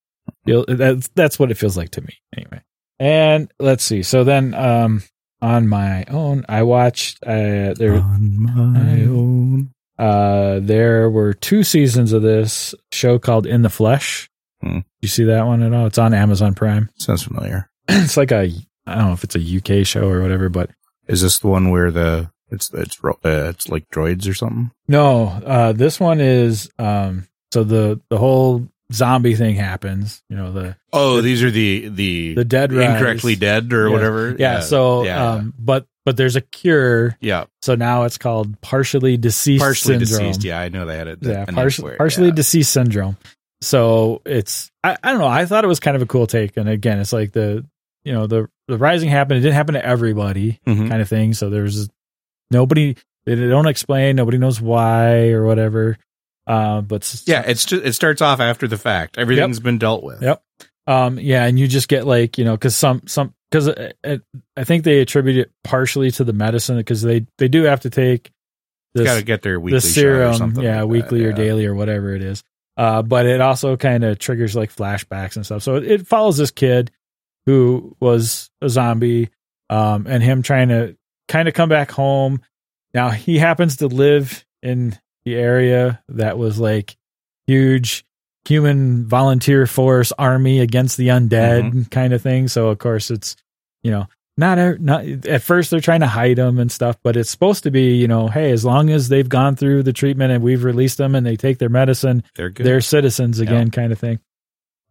That's that's what it feels like to me anyway. And let's see. So then, um, on my own, I watched. Uh, there, On my own. uh, there were two seasons of this show called In the Flesh. Hmm. You see that one at all? It's on Amazon Prime. Sounds familiar. it's like a I don't know if it's a UK show or whatever, but Is this the one where the it's it's uh, it's like droids or something? no, uh, this one is um, so the the whole zombie thing happens. You know the Oh, these are the the the dead rise. incorrectly dead or Yeah. whatever. Yeah. so yeah, um, but but there's a cure. yeah. So now it's called partially deceased partially syndrome. deceased. Yeah, I know they had it. yeah, partially partially yeah. deceased syndrome. So it's I, I don't know. I thought it was kind of a cool take, and again, it's like the you know the the rising happened. It didn't happen to everybody, Mhm. kind of thing. So there's nobody. They don't explain. Nobody knows why or whatever. Uh, but Yeah, it's just, it starts off after the fact. Everything's been dealt with. Yep. Um, yeah, and you just get like you know because some some because I think they attribute it partially to the medicine because they they do have to take this Got to get their weekly the shot or serum, something yeah, like weekly that, or yeah. daily or whatever it is. Uh, but it also kind of triggers like flashbacks and stuff. So it, it follows this kid who was a zombie, um, and him trying to kind of come back home. Now he happens to live in the area that was like huge human volunteer force army against the undead kind of thing. So of course it's you know not a- not at first they're trying to hide them and stuff, but it's supposed to be you know hey as long as they've gone through the treatment and we've released them and they take their medicine They're good. they're citizens again kind of thing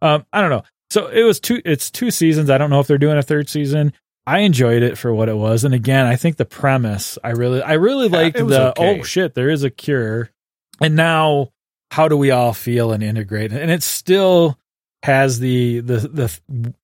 um i don't know so it was two it's two seasons i don't know if they're doing a third season i enjoyed it for what it was. And again i think the premise i really i really liked was the okay. oh shit there is a cure. And now how do we all feel and integrate? And it still has the the the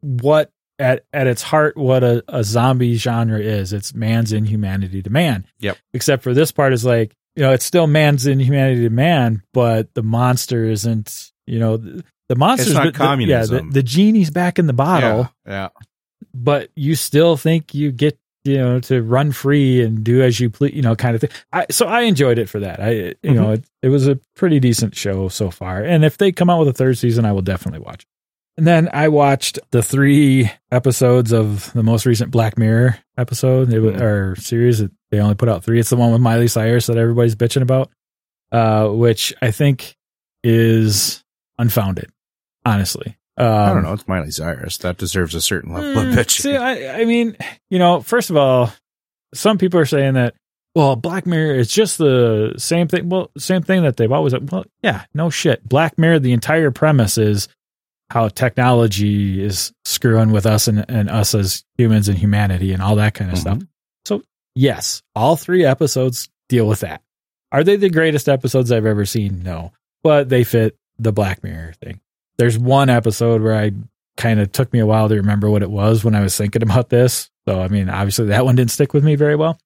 what at at its heart what a, a zombie genre is. It's man's inhumanity to man. Yep. except for this part is like you know it's still man's inhumanity to man but the monster isn't you know the, the monster's not the- the- yeah the, the genie's back in the bottle. Yeah, yeah. But you still think you get you know to run free and do as you please you know kind of thing. I, so i enjoyed it for that. I you Mm-hmm. know it, it was a pretty decent show so far. And if they come out with a third season i will definitely watch it. And then i watched the three episodes of the most recent black mirror episode. It was, Mhm. or series. They only put out three. It's the one with miley cyrus that everybody's bitching about uh which i think is unfounded honestly um, I don't know. It's Miley Cyrus. That deserves a certain level of Mm, bitching. See, I, I mean, you know, first of all, some people are saying that, well, Black Mirror is just the same thing. Well, same thing that they've always. Well, yeah, no shit. Black Mirror, the entire premise is how technology is screwing with us and, and us as humans and humanity and all that kind of Mhm. stuff. So, yes, all three episodes deal with that. Are they the greatest episodes I've ever seen? No, but they fit the Black Mirror thing. There's one episode where I kind of took me a while to remember what it was when I was thinking about this. So, I mean, obviously that one didn't stick with me very well.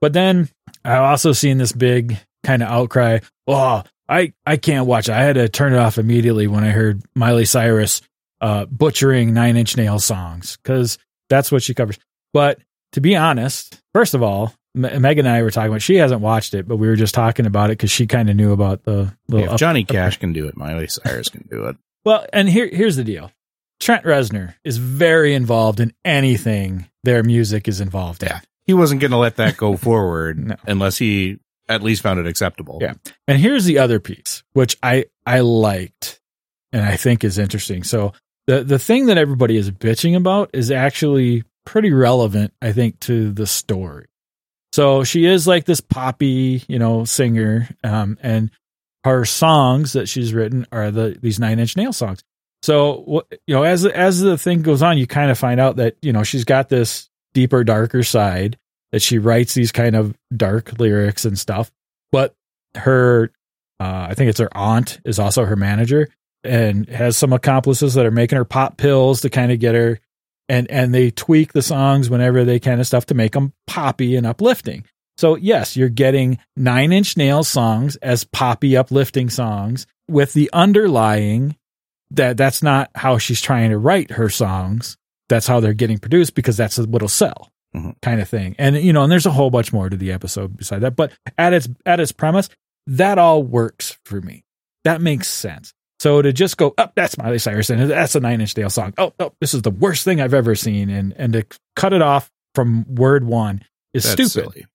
But then I've also seen this big kind of outcry. Oh, I, I can't watch it. I had to turn it off immediately when I heard Miley Cyrus uh, butchering Nine Inch Nails songs because that's what she covers. But to be honest, first of all, M- Meg and I were talking about. She hasn't watched it, but we were just talking about it because she kind of knew about the little. if up- Johnny Cash can do it, Miley Cyrus can do it. Well, and here here's the deal. Trent Reznor is very involved in anything their music is involved in. Yeah. He wasn't going to let that go forward No. unless he at least found it acceptable. Yeah. And here's the other piece, which I I liked and I think is interesting. So the the thing that everybody is bitching about is actually pretty relevant, I think, to the story. So she is like this poppy, you know, singer, um, and her songs that she's written are the these Nine Inch Nail songs. So you know, as as the thing goes on, you kind of find out that you know she's got this deeper, darker side that she writes these kind of dark lyrics and stuff. But her, uh, I think it's her aunt is also her manager and has some accomplices that are making her pop pills to kind of get her and and they tweak the songs whenever they kind of stuff to make them poppy and uplifting. So yes, you're getting Nine Inch Nails songs as poppy uplifting songs with the underlying that that's not how she's trying to write her songs. That's how they're getting produced because that's what'll sell, Mhm. kind of thing. And you know, and there's a whole bunch more to the episode beside that. But at its at its premise, that all works for me. That makes sense. So to just go, oh, that's Miley Cyrus and that's a Nine Inch Nails song. Oh, oh, this is the worst thing I've ever seen, and and to cut it off from word one is That's stupid. silly.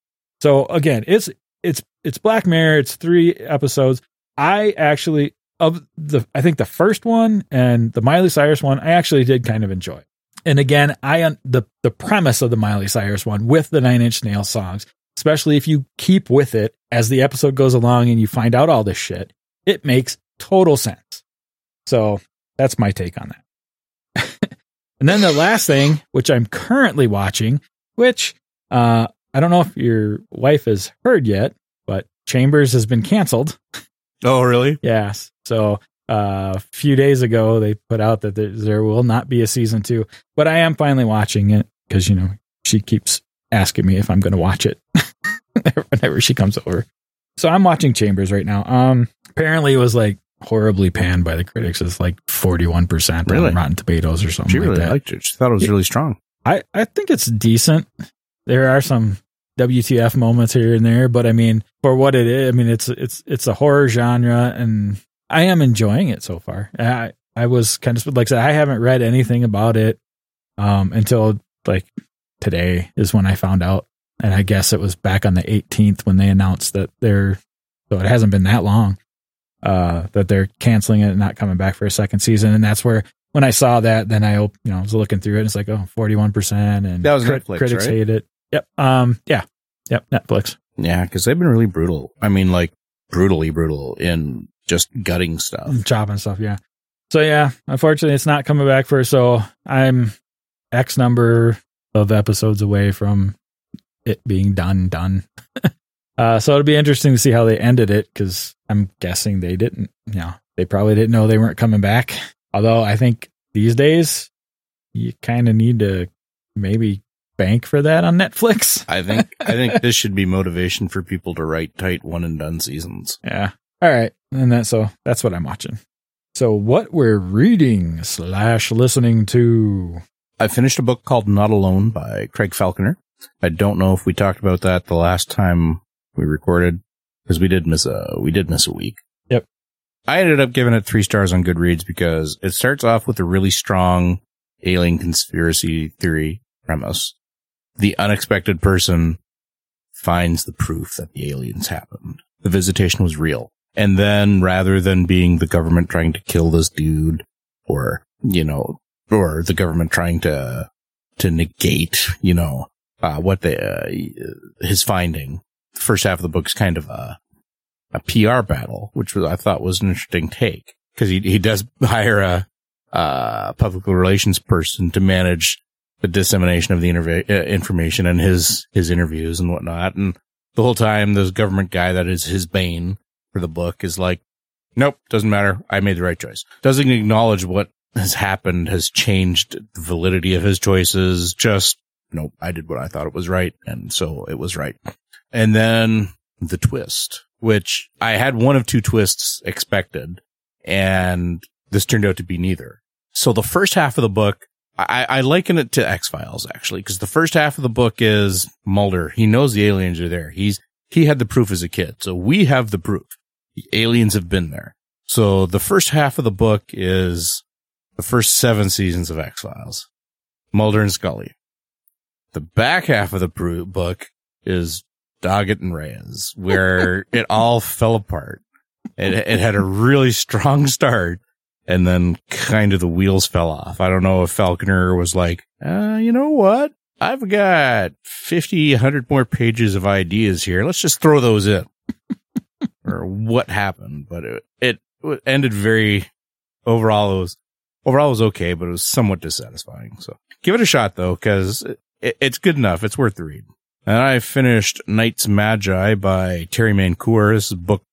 So again, it's it's it's Black Mirror. It's three episodes. I actually of the I think the first one and the Miley Cyrus one I actually did kind of enjoy. And again, I the the premise of the Miley Cyrus one with the Nine Inch Nails songs, especially if you keep with it as the episode goes along and you find out all this shit, it makes total sense. So that's my take on that. and then the last thing, which I'm currently watching, which uh, I don't know if your wife has heard yet, but Chambers has been canceled. Oh, really? Yes. So uh, a few days ago, they put out that there, there will not be a season two, but I am finally watching it because, you know, she keeps asking me if I'm going to watch it whenever she comes over. So I'm watching Chambers right now. Um, apparently it was like horribly panned by the critics. It's like 41% Really? on Rotten Tomatoes or something She like really that. liked it. She thought it was Yeah. really strong. I, I think it's decent. There are some WTF moments here and there, but I mean, for what it is, I mean, it's it's it's a horror genre, and I am enjoying it so far. I I was kind of like I said, I haven't read anything about it um until like today is when I found out, and I guess it was back on the 18th when they announced that they're so it hasn't been that long uh that they're canceling it and not coming back for a second season, and that's where when I saw that, then I, you know, I was looking through it. And it's like, oh, 41%. And That was Netflix, critics right? hate it. Yep. Um, yeah. Yep. Netflix. Yeah, because they've been really brutal. I mean, like brutally brutal in just gutting stuff. chopping stuff. Yeah. So yeah, unfortunately it's not coming back for, so I'm X number of episodes away from it being done, done. uh, so it'll be interesting to see how they ended it because I'm guessing they didn't, you know, they probably didn't know they weren't coming back. Although I think these days you kind of need to maybe bank for that on Netflix. I think I think this should be motivation for people to write tight one and done seasons. Yeah. All right. And that so that's what I'm watching. So what we're reading slash listening to. I finished a book called Not Alone by Craig Falconer. I don't know if we talked about that the last time we recorded because we did miss a we did miss a week. Yep. I ended up giving it three stars on Goodreads because it starts off with a really strong alien conspiracy theory premise. The unexpected person finds the proof that the aliens happened. The visitation was real. And then rather than being the government trying to kill this dude or, you know, or the government trying to, to negate, you know, uh, what the, uh, his finding. The first half of the book is kind of a, a PR battle, which was, I thought was an interesting take because he, he does hire a, uh, public relations person to manage the dissemination of the interv- uh, information and his, his interviews and whatnot. And the whole time, this government guy that is his bane for the book is like, nope, doesn't matter. I made the right choice. Doesn't acknowledge what has happened has changed the validity of his choices. Just, nope, I did what I thought it was right. And so it was right. And then the twist, which I had one of two twists expected and this turned out to be neither. So the first half of the book, I, I liken it to X Files actually, because the first half of the book is Mulder. He knows the aliens are there. He's, he had the proof as a kid. So we have the proof. The aliens have been there. So the first half of the book is the first seven seasons of X Files. Mulder and Scully. The back half of the book is Doggett and Reyes, where it all fell apart. It, it had a really strong start and then kind of the wheels fell off. I don't know if Falconer was like, uh, you know what? I've got 50, 100 more pages of ideas here. Let's just throw those in. or what happened, but it, it ended very, overall it was, overall it was okay, but it was somewhat dissatisfying. So give it a shot though, cause it, it's good enough. It's worth the read. And I finished Knights Magi by Terry Mancour. This is book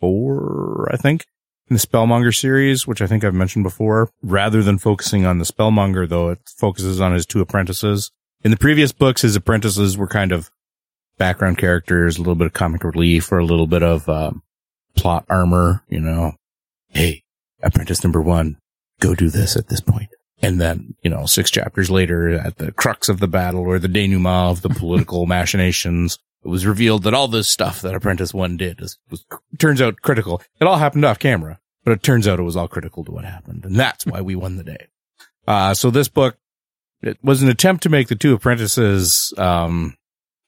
four, I think, in the Spellmonger series, which I think I've mentioned before. Rather than focusing on the Spellmonger, though, it focuses on his two apprentices. In the previous books, his apprentices were kind of background characters, a little bit of comic relief, or a little bit of um, plot armor, you know. Hey, apprentice number one, go do this at this point. And then, you know, six chapters later, at the crux of the battle or the denouement of the political machinations, it was revealed that all this stuff that Apprentice One did is, was, turns out critical. It all happened off camera. but it turns out it was all critical to what happened. And that's why we won the day. Uh, so this book, it was an attempt to make the two apprentices, um,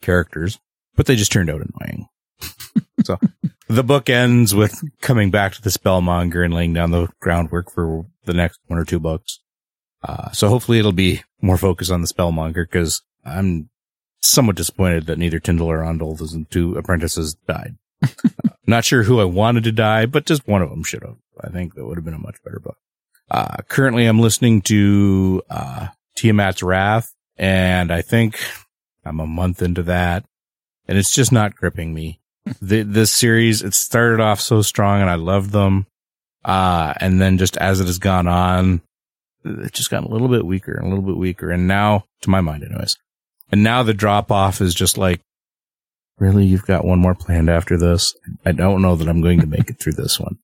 characters, but they just turned out annoying. so the book ends with coming back to the spellmonger and laying down the groundwork for the next one or two books. Uh, so hopefully it'll be more focused on the spellmonger because I'm somewhat disappointed that neither Tyndal or Rondal's two apprentices died. uh, not sure who I wanted to die, but just one of them should have. I think that would have been a much better book. Uh, currently I'm listening to, uh, Tiamat's Wrath and I think I'm a month into that and it's just not gripping me. the, this series, it started off so strong and I loved them. Uh, and then just as it has gone on, it just got a little bit weaker and a little bit weaker. And now, to my mind anyways, and now the drop off is just like, really, you've got one more planned after this? I don't know that I'm going to make it through this one,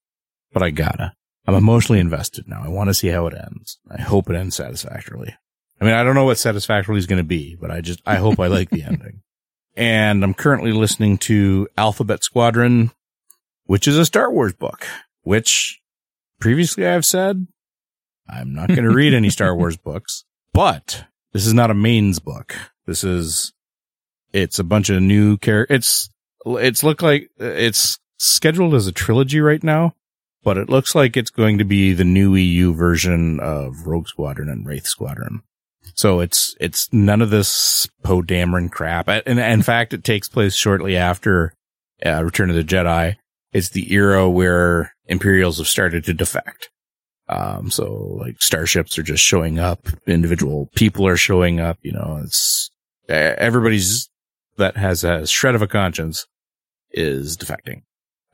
but I gotta. I'm emotionally invested now. I want to see how it ends. I hope it ends satisfactorily. I mean, I don't know what satisfactorily is going to be, but I just, I hope I like the ending. And I'm currently listening to Alphabet Squadron, which is a Star Wars book, which previously I've said I'm not going to read any Star Wars books, but this is not a mains book. This is, it's a bunch of new characters. It's, it's look like it's scheduled as a trilogy right now, but it looks like it's going to be the new EU version of Rogue Squadron and Wraith Squadron. So it's, it's none of this Poe Dameron crap. And in fact, it takes place shortly after uh, Return of the Jedi. It's the era where Imperials have started to defect. Um, so like starships are just showing up, individual people are showing up, you know, it's everybody's that has a shred of a conscience is defecting.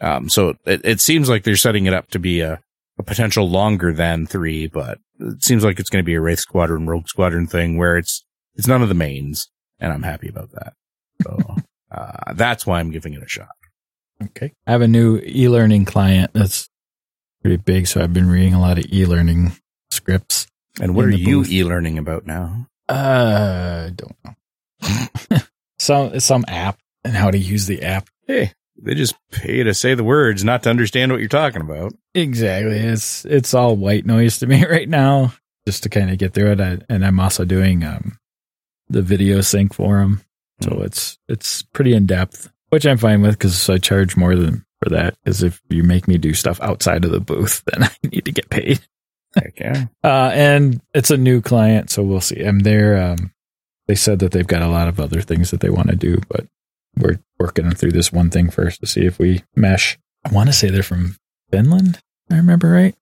Um, so it, it seems like they're setting it up to be a, a potential longer than three, but it seems like it's going to be a Wraith Squadron, Rogue Squadron thing where it's, it's none of the mains and I'm happy about that. So, uh, that's why I'm giving it a shot. Okay. I have a new e-learning client that's pretty big, so I've been reading a lot of e-learning scripts. And what are you booth. e-learning about now? Uh, I don't know. Some some app and how to use the app. Hey, they just pay to say the words, not to understand what you're talking about. Exactly. It's it's all white noise to me right now, just to kind of get through it. I, and I'm also doing um the video sync for them, so mm. it's it's pretty in depth, which I'm fine with because I charge more than for that because if you make me do stuff outside of the booth, then I need to get paid. Okay. Uh, and it's a new client, so we'll see. I'm there. Um, they said that they've got a lot of other things that they want to do, but we're working through this one thing first to see if we mesh. I want to say they're from Finland. I remember right.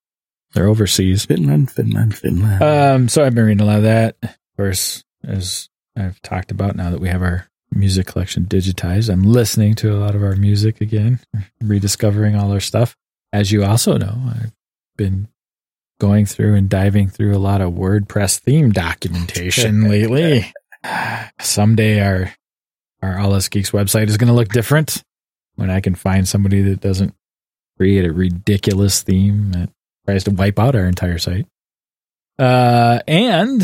They're overseas. Finland, Finland, Finland. Um, so I've been reading a lot of that. Of course, as I've talked about now that we have our music collection digitized. I'm listening to a lot of our music again, rediscovering all our stuff. As you also know, I've been going through and diving through a lot of WordPress theme documentation lately. Someday our our All Us Geeks website is going to look different when I can find somebody that doesn't create a ridiculous theme that tries to wipe out our entire site. Uh, and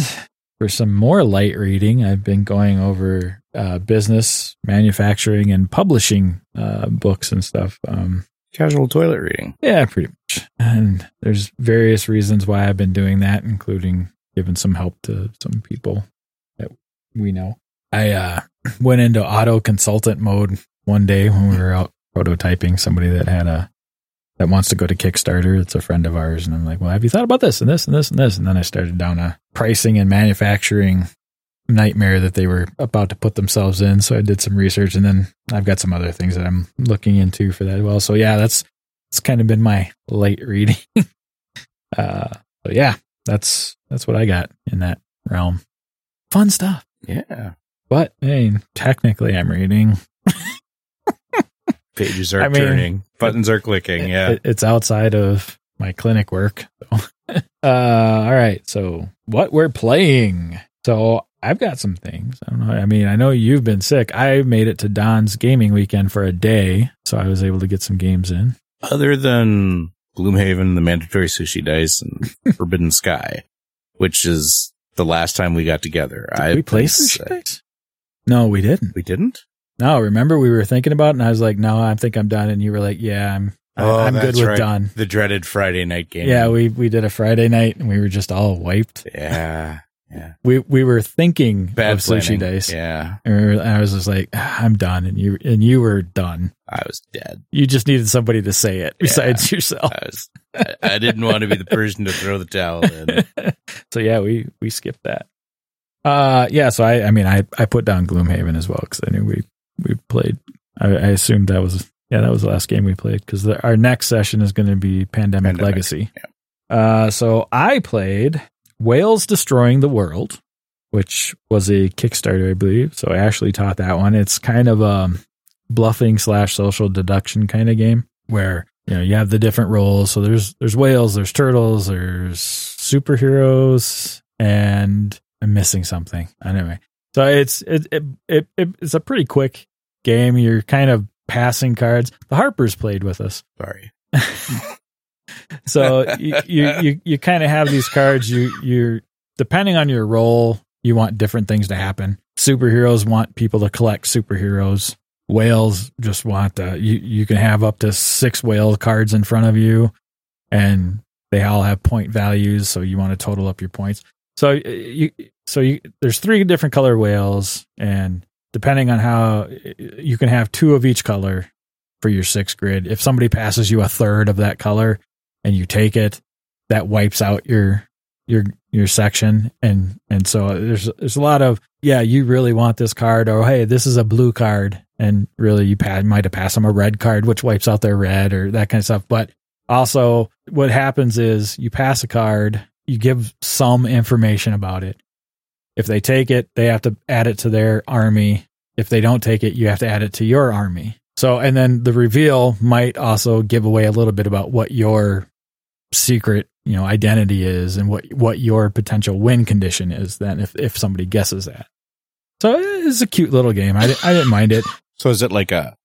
for some more light reading, I've been going over uh, business, manufacturing, and publishing uh, books and stuff. Um, Casual toilet reading. Yeah, pretty much. And there's various reasons why I've been doing that, including giving some help to some people we know. I uh, went into auto consultant mode one day when we were out prototyping somebody that had a that wants to go to Kickstarter. It's a friend of ours. And I'm like, well, have you thought about this and this and this and this? And then I started down a pricing and manufacturing nightmare that they were about to put themselves in. So I did some research and then I've got some other things that I'm looking into for that as well. So yeah, that's, it's kind of been my light reading. uh, but yeah, that's, that's what I got in that realm. Fun stuff. Yeah. But I mean, technically I'm reading Pages are I mean, turning, buttons are clicking. Yeah, it, it's outside of my clinic work. So. uh, all right. So what we're playing. So I've got some things. I don't know. I mean, I know you've been sick. I made it to Don's gaming weekend for a day, so I was able to get some games in. Other than Gloomhaven, the mandatory sushi dice, and Forbidden Sky, which is the last time we got together. Did I we play sushi dice? No, we didn't. We didn't. No, remember we were thinking about it and I was like, no, I think I'm done. And you were like, yeah, I'm Oh, I'm good with right. done. The dreaded Friday night game. Yeah, we we did a Friday night and we were just all wiped. yeah, yeah. We we were thinking Bad of sushi planning. days. Yeah, And we were- I was just like, "Ah, I'm done, and you and you were done. I was dead. You just needed somebody to say it besides yourself. I was. I, I didn't want to be the person to throw the towel in. so yeah, we we skipped that. Uh, yeah. So I I mean I I put down Gloomhaven as well because I knew we we played. I, I assumed that was yeah that was the last game we played because our next session is going to be Pandemic, Pandemic, Legacy. Uh, so I played Whales Destroying the World, which was a Kickstarter, I believe. So Ashley taught that one. It's kind of a bluffing slash social deduction kind of game where you know you have the different roles. So there's there's whales, there's turtles, there's superheroes, and I'm missing something. Anyway, so it's it, it it it it's a pretty quick game. You're kind of passing cards. The Harpers played with us. Sorry. So you you you, you kind of have these cards. You you're depending on your role, you want different things to happen. Superheroes want people to collect superheroes. Whales just want uh, you. You can have up to six whale cards in front of you, and they all have point values. So you want to total up your points. So uh, you so you there's three different color whales, and depending on how you can have two of each color for your six grid. If somebody passes you a third of that color, and you take it, that wipes out your your your section and and so there's there's a lot of yeah you really want this card or hey this is a blue card and really you pa- might have passed them a red card which wipes out their red or that kind of stuff. But also what happens is you pass a card you give some information about it. If they take it they have to add it to their army. If they don't take it you have to add it to your army. So and then the reveal might also give away a little bit about what your secret you know identity is and what what your potential win condition is then if if somebody guesses that. So it's a cute little game. I, I didn't mind it So is it like a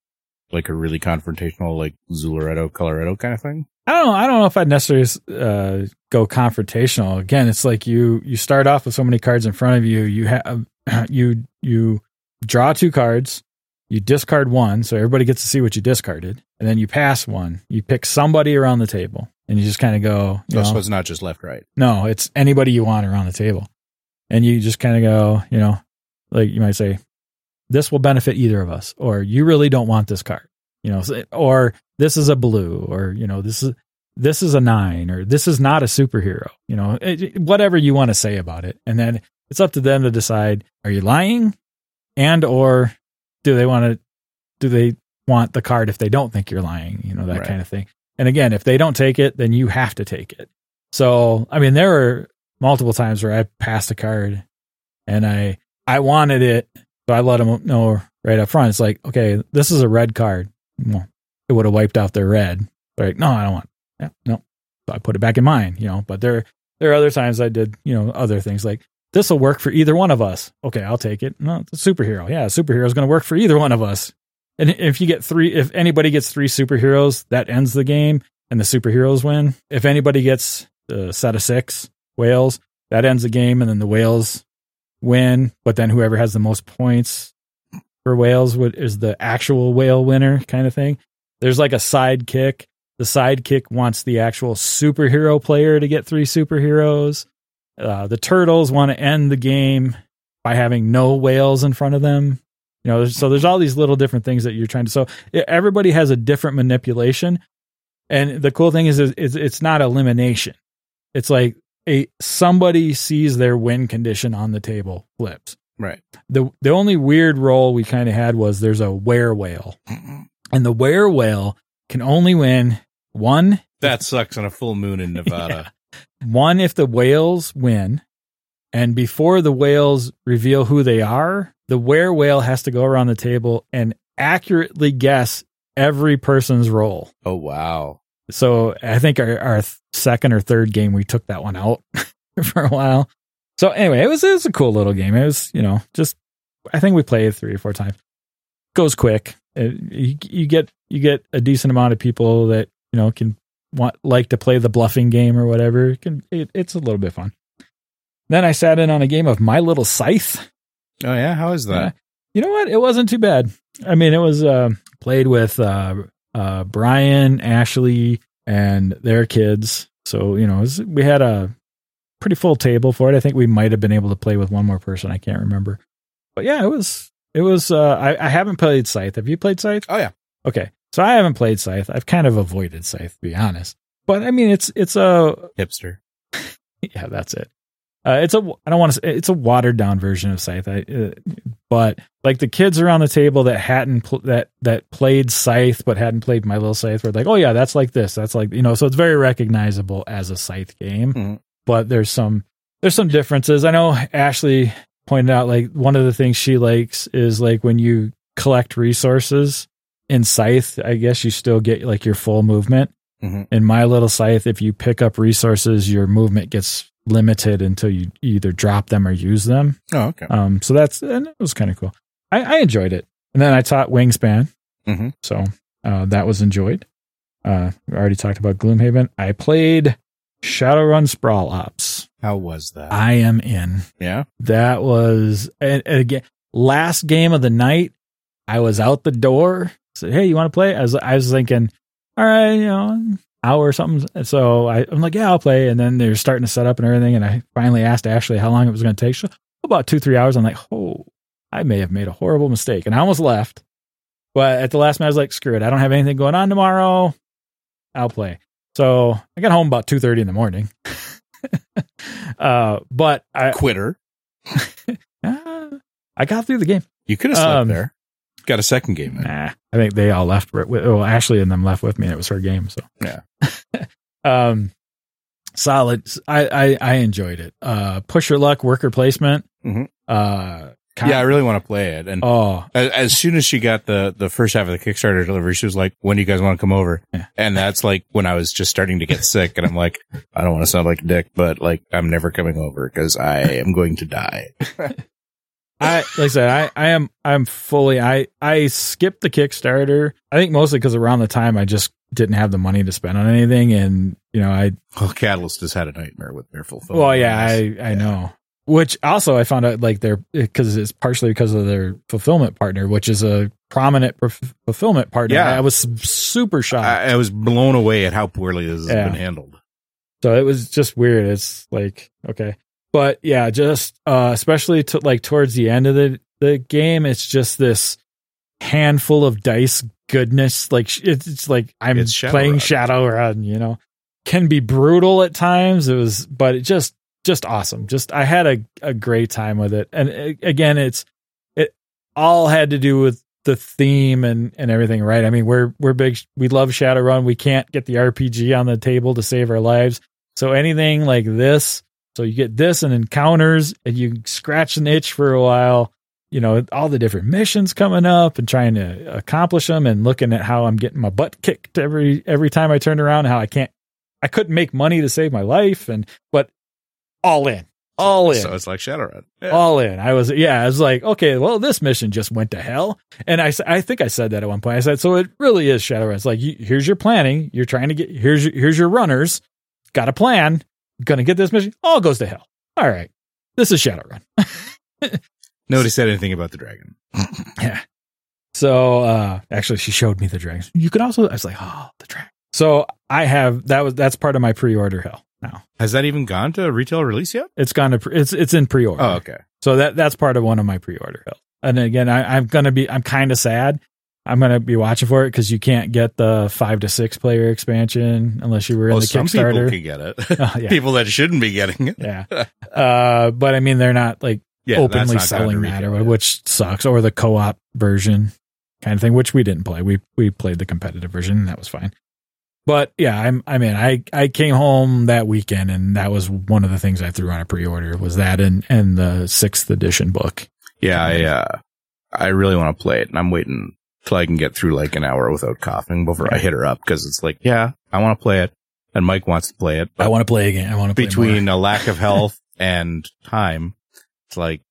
like a really confrontational, like Zularedo, Colorado kind of thing? i don't know i don't know if i'd necessarily uh, go confrontational again it's like you you start off with so many cards in front of you you have you you draw two cards you discard one so everybody gets to see what you discarded and then you pass one you pick somebody around the table and you just kind of go you So, know, so it's not just left, right. No, it's anybody you want around the table. And you just kind of go, you know, like you might say, this will benefit either of us, or you really don't want this card, you know, or this is a blue, or, you know, this is, this is a nine, or this is not a superhero, you know, it, whatever you want to say about it. And then it's up to them to decide, are you lying? And, or do they want to, do they want the card if they don't think you're lying, you know, that Right. kind of thing. And again, if they don't take it, then you have to take it. So, I mean, there were multiple times where I passed a card and I, I wanted it. So I let them know right up front. It's like, okay, this is a red card. It would have wiped out their red. They're like, no, I don't want. Yeah, no. So I put it back in mine, you know, but there, there are other times I did, you know, other things like this will work for either one of us. Okay. I'll take it. No, it's a superhero. Yeah. Superhero is going to work for either one of us. And if you get three, if anybody gets three superheroes, that ends the game and the superheroes win. If anybody gets a set of six whales, that ends the game and then the whales win. But then whoever has the most points for whales would, is the actual whale winner kind of thing. There's like a sidekick. The sidekick wants the actual superhero player to get three superheroes. Uh, the turtles want to end the game by having no whales in front of them. You know, so there's all these little different things that you're trying to. So everybody has a different manipulation, and the cool thing is, is, is it's not elimination. It's like a somebody sees their win condition on the table, flips. Right. the The only weird role we kind of had was there's a were whale, and the were whale can only win one That sucks on a full moon in Nevada. one if the whales win and before the whales reveal who they are the were whale has to go around the table and accurately guess every person's role Oh wow. so i think our, our second or third game we took that one out for a while. So anyway it was it was a cool little game. It was you know just i think we played three or four times. Goes quick. It- you, you get you get a decent amount of people that you know can want like to play the bluffing game or whatever. It can it, it's a little bit fun. Then i sat in on a game of my little scythe. Oh yeah. How is that? you know what? It wasn't too bad. I mean it was uh, played with uh, uh, Brian, Ashley, and their kids. So you know, it was, we had a pretty full table for it. I think we might have been able to play with one more person. I can't remember, but yeah, it was it was. Uh, I, I haven't played Scythe. Have you played Scythe? Oh yeah. Okay, so I haven't played Scythe. I've kind of avoided Scythe, to be honest. But I mean, it's it's a Hipster. yeah, that's it. Uh, it's a I don't want to. It's a watered down version of Scythe, I, uh, but like the kids around the table that hadn't pl- that that played Scythe but hadn't played My Little Scythe were like, oh yeah, that's like this. That's like you know. So it's very recognizable as a Scythe game. Mhm. But there's some there's some differences. I know Ashley pointed out like one of the things she likes is like when you collect resources in Scythe. I guess you still get like your full movement. Mhm. In My Little Scythe, if you pick up resources, your movement gets limited until you either drop them or use them. Oh okay. Um, so that's and it was kind of cool. I, I enjoyed it, and then I taught Wingspan, Mhm. so uh, that was enjoyed. Uh, we already talked about Gloomhaven. I played Shadowrun Sprawl Ops. How was that? I am in. yeah. That was and, and again last game of the night. I was out the door. Said, "Hey, you want to play?" I was I was thinking, "All right, you know, hour or something." So I, I'm like, "Yeah, I'll play." And then they're starting to set up and everything. And I finally asked Ashley how long it was going to take. So about two three hours. I'm like, "Oh, I may have made a horrible mistake," and I almost left. But at the last minute, I was like, "Screw it! I don't have anything going on tomorrow. I'll play." So I got home about two thirty in the morning. uh, but I Quitter. uh, I got through the game. You could have slept Um, there. Got a second game. Nah, I think they all left. With, well, Ashley and them left with me. and It was her game. So Yeah. um, solid. I, I I enjoyed it. Uh, push your luck, worker placement. Mhm. Uh, con- Yeah, I really want to play it. And oh, as, as soon as she got the the first half of the Kickstarter delivery, she was like, "When do you guys want to come over?" Yeah. And that's like when I was just starting to get sick, and I'm like, "I don't want to sound like a dick, but like I'm never coming over because I am going to die." I like I said, I I am I'm fully. I I skipped the Kickstarter. I think mostly because around the time I just didn't have the money to spend on anything, and you know I Well, Catalyst has had a nightmare with their fulfillment. Well, yeah, I. I know. Which also I found out like they're because it's partially because of their fulfillment partner, which is a prominent fulfillment partner. Yeah. I was super shocked. I, I was blown away at how poorly this has been handled. so it was just weird. It's like okay, but yeah, just uh, especially to like towards the end of the the game, it's just this handful of dice goodness. Like it's, it's like I'm It's Shadowrun. playing Shadowrun. You know, can be brutal at times. It was, but it just just awesome. Just I had a a great time with it. And uh, again, it's it all had to do with the theme and and everything, right? I mean, we're we're big. We love Shadowrun. We can't get the RPG on the table to save our lives. So anything like this, so you get this and encounters, and you scratch an itch for a while. You know, all the different missions coming up and trying to accomplish them, and looking at how I'm getting my butt kicked every every time I turn around. How I can't, I couldn't make money to save my life, and but all in, all in So it's like Shadowrun. Yeah. all in. I was, yeah, I was like, okay, well, this mission just went to hell. And I, I think I said that at one point. I said, so it really is Shadowrun. It's like, you, here's your planning. You're trying to get, here's your, here's your runners. Got a plan. Gonna get this mission. All goes to hell. All right. This is Shadowrun. Nobody said anything about the dragon. Yeah. So, uh, actually, she showed me the dragon. You could also, I was like, oh, the dragon. So I have, that was, that's part of my pre-order hell now. Has that even gone to retail release yet? It's gone to, pre- it's, it's in pre-order. Oh, okay. So that that's part of one of my pre-order help. And again, I, I'm gonna be I'm kind of sad. I'm gonna be watching for it because you can't get the five to six player expansion unless you were in Well, the some people can get it. Oh, yeah. People that shouldn't be getting it. yeah. Uh, but I mean, they're not like Yeah, openly not selling that, or, yet. which sucks. Or the co-op version kind of thing, which we didn't play. We we played the competitive version, and that was fine. But yeah, I'm. I mean, I I came home that weekend, and that was one of the things I threw on a pre-order was that and and the sixth edition book. Yeah, I uh, I really want to play it, and I'm waiting till I can get through like an hour without coughing before I hit her up because it's like, yeah, I want to play it, and Mike wants to play it. I want to play again. I want to play between more. a lack of health and time, it's like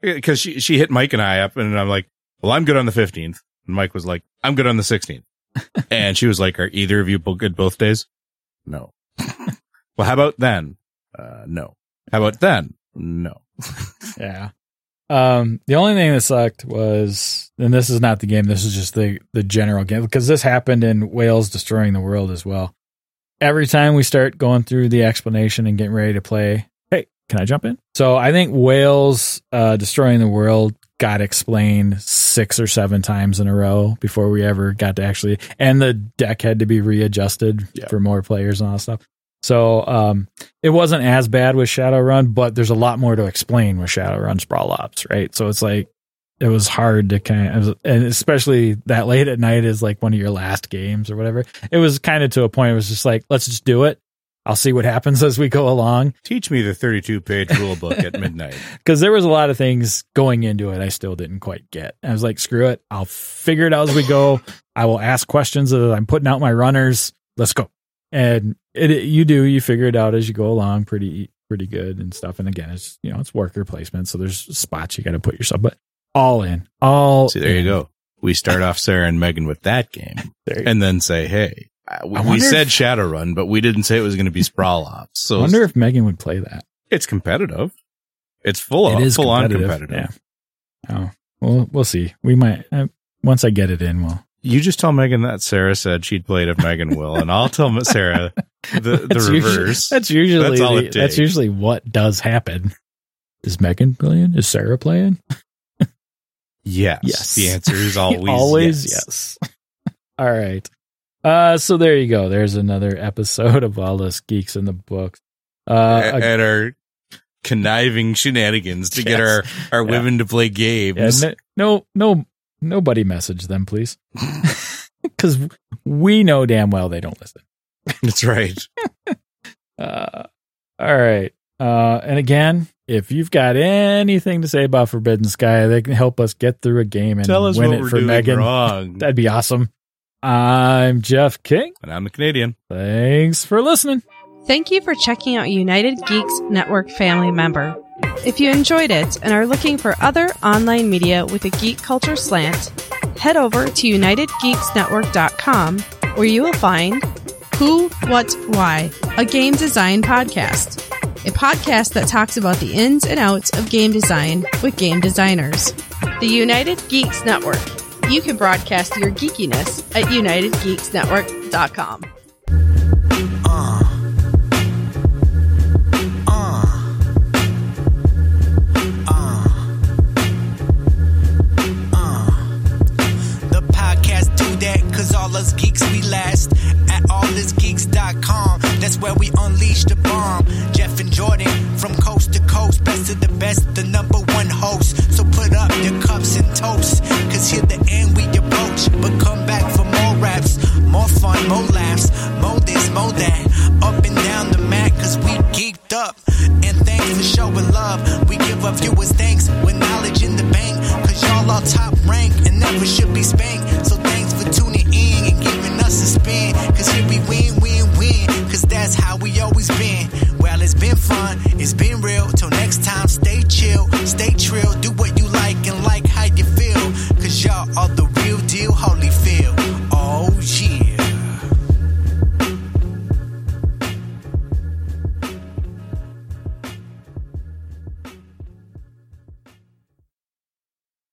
because she she hit Mike and I up, and I'm like, well, I'm good on the 15th, and Mike was like, I'm good on the 16th, and she was like, are either of you good both days? No. well, how about then? Uh, no. How about then? No. Yeah. Um, the only thing that sucked was, and this is not the game. This is just the the general game because this happened in Whales destroying the world as well. Every time we start going through the explanation and getting ready to play, hey, can I jump in? So I think Whales uh, destroying the world got explained six or seven times in a row before we ever got to actually, and the deck had to be readjusted Yeah. for more players and all that stuff. So um, it wasn't as bad with Shadowrun, but there's a lot more to explain with Shadowrun Sprawl Ops, right? So it's like it was hard to kind of, and especially that late at night is like one of your last games or whatever. It was kind of to a point. It was just like, let's just do it. I'll see what happens as we go along Teach me the 32 page rule book at midnight. because there was a lot of things going into it I still didn't quite get. I was like, screw it. I'll figure it out as we go. I will ask questions as I'm putting out my runners. Let's go. And it, it- you do, you figure it out as you go along pretty, pretty good and stuff. And again, it's, you know, it's worker placement. So there's spots you got to put yourself, but all in, all. See, there you go. We start off Sarah and Megan with that game and then say, hey, we, we said if- Shadowrun, but we didn't say it was going to be Sprawl Ops. So I wonder if Megan would play that. it's competitive. It's full, it on, is full on competitive. competitive. Yeah. Oh, well, we'll see. We might, uh, once I get it in, we'll, You just tell Megan that Sarah said she'd play it if Megan will, and I'll tell Sarah the, the That's usually- reverse. that's usually That's the- that's usually what does happen. Is Megan playing? Is Sarah playing? yes. Yes. The answer is always, Always yes. yes. All right. Uh, so there you go. There's another episode of all us geeks in the books. Uh, A- ag- and our conniving shenanigans to get our, our Yeah. women to play games. no, no, no, nobody message them, please, because we know damn well they don't listen. That's right. Uh, all right. Uh, and again, if you've got anything to say about Forbidden Sky, they can help us get through a game and Tell us win what it we're for doing Megan. wrong. That'd be awesome. I'm Jeff King. and I'm a Canadian. Thanks for listening. Thank you for checking out United Geeks Network family member. If you enjoyed it and are looking for other online media with a geek culture slant, head over to unitedgeeksnetwork.com where you will find Who, What, Why, a game design podcast. A podcast that talks about the ins and outs of game design with game designers. The United Geeks Network. You can broadcast your geekiness at unitedgeeksnetwork.com. The uh. Cause all us geeks we last. At allusgeeks.com, that's where we unleash the bomb. Jeff and Jordan, from coast to coast, best of the best, the number one host. So put up your cups and toast, cause here the end we approach. But come back for more raps, more fun, more laughs, more this, more that. Up and down the mat, cause we geeked up. And thanks for showing love. We give our viewers thanks with knowledge in the bank. Cause y'all are top rank and never should be spanked. So thanks for tuning spin. Cause here we win, win, win. Cause that's how we always been. Well, it's been fun, it's been real. Till next time, stay chill, stay trill, do what you.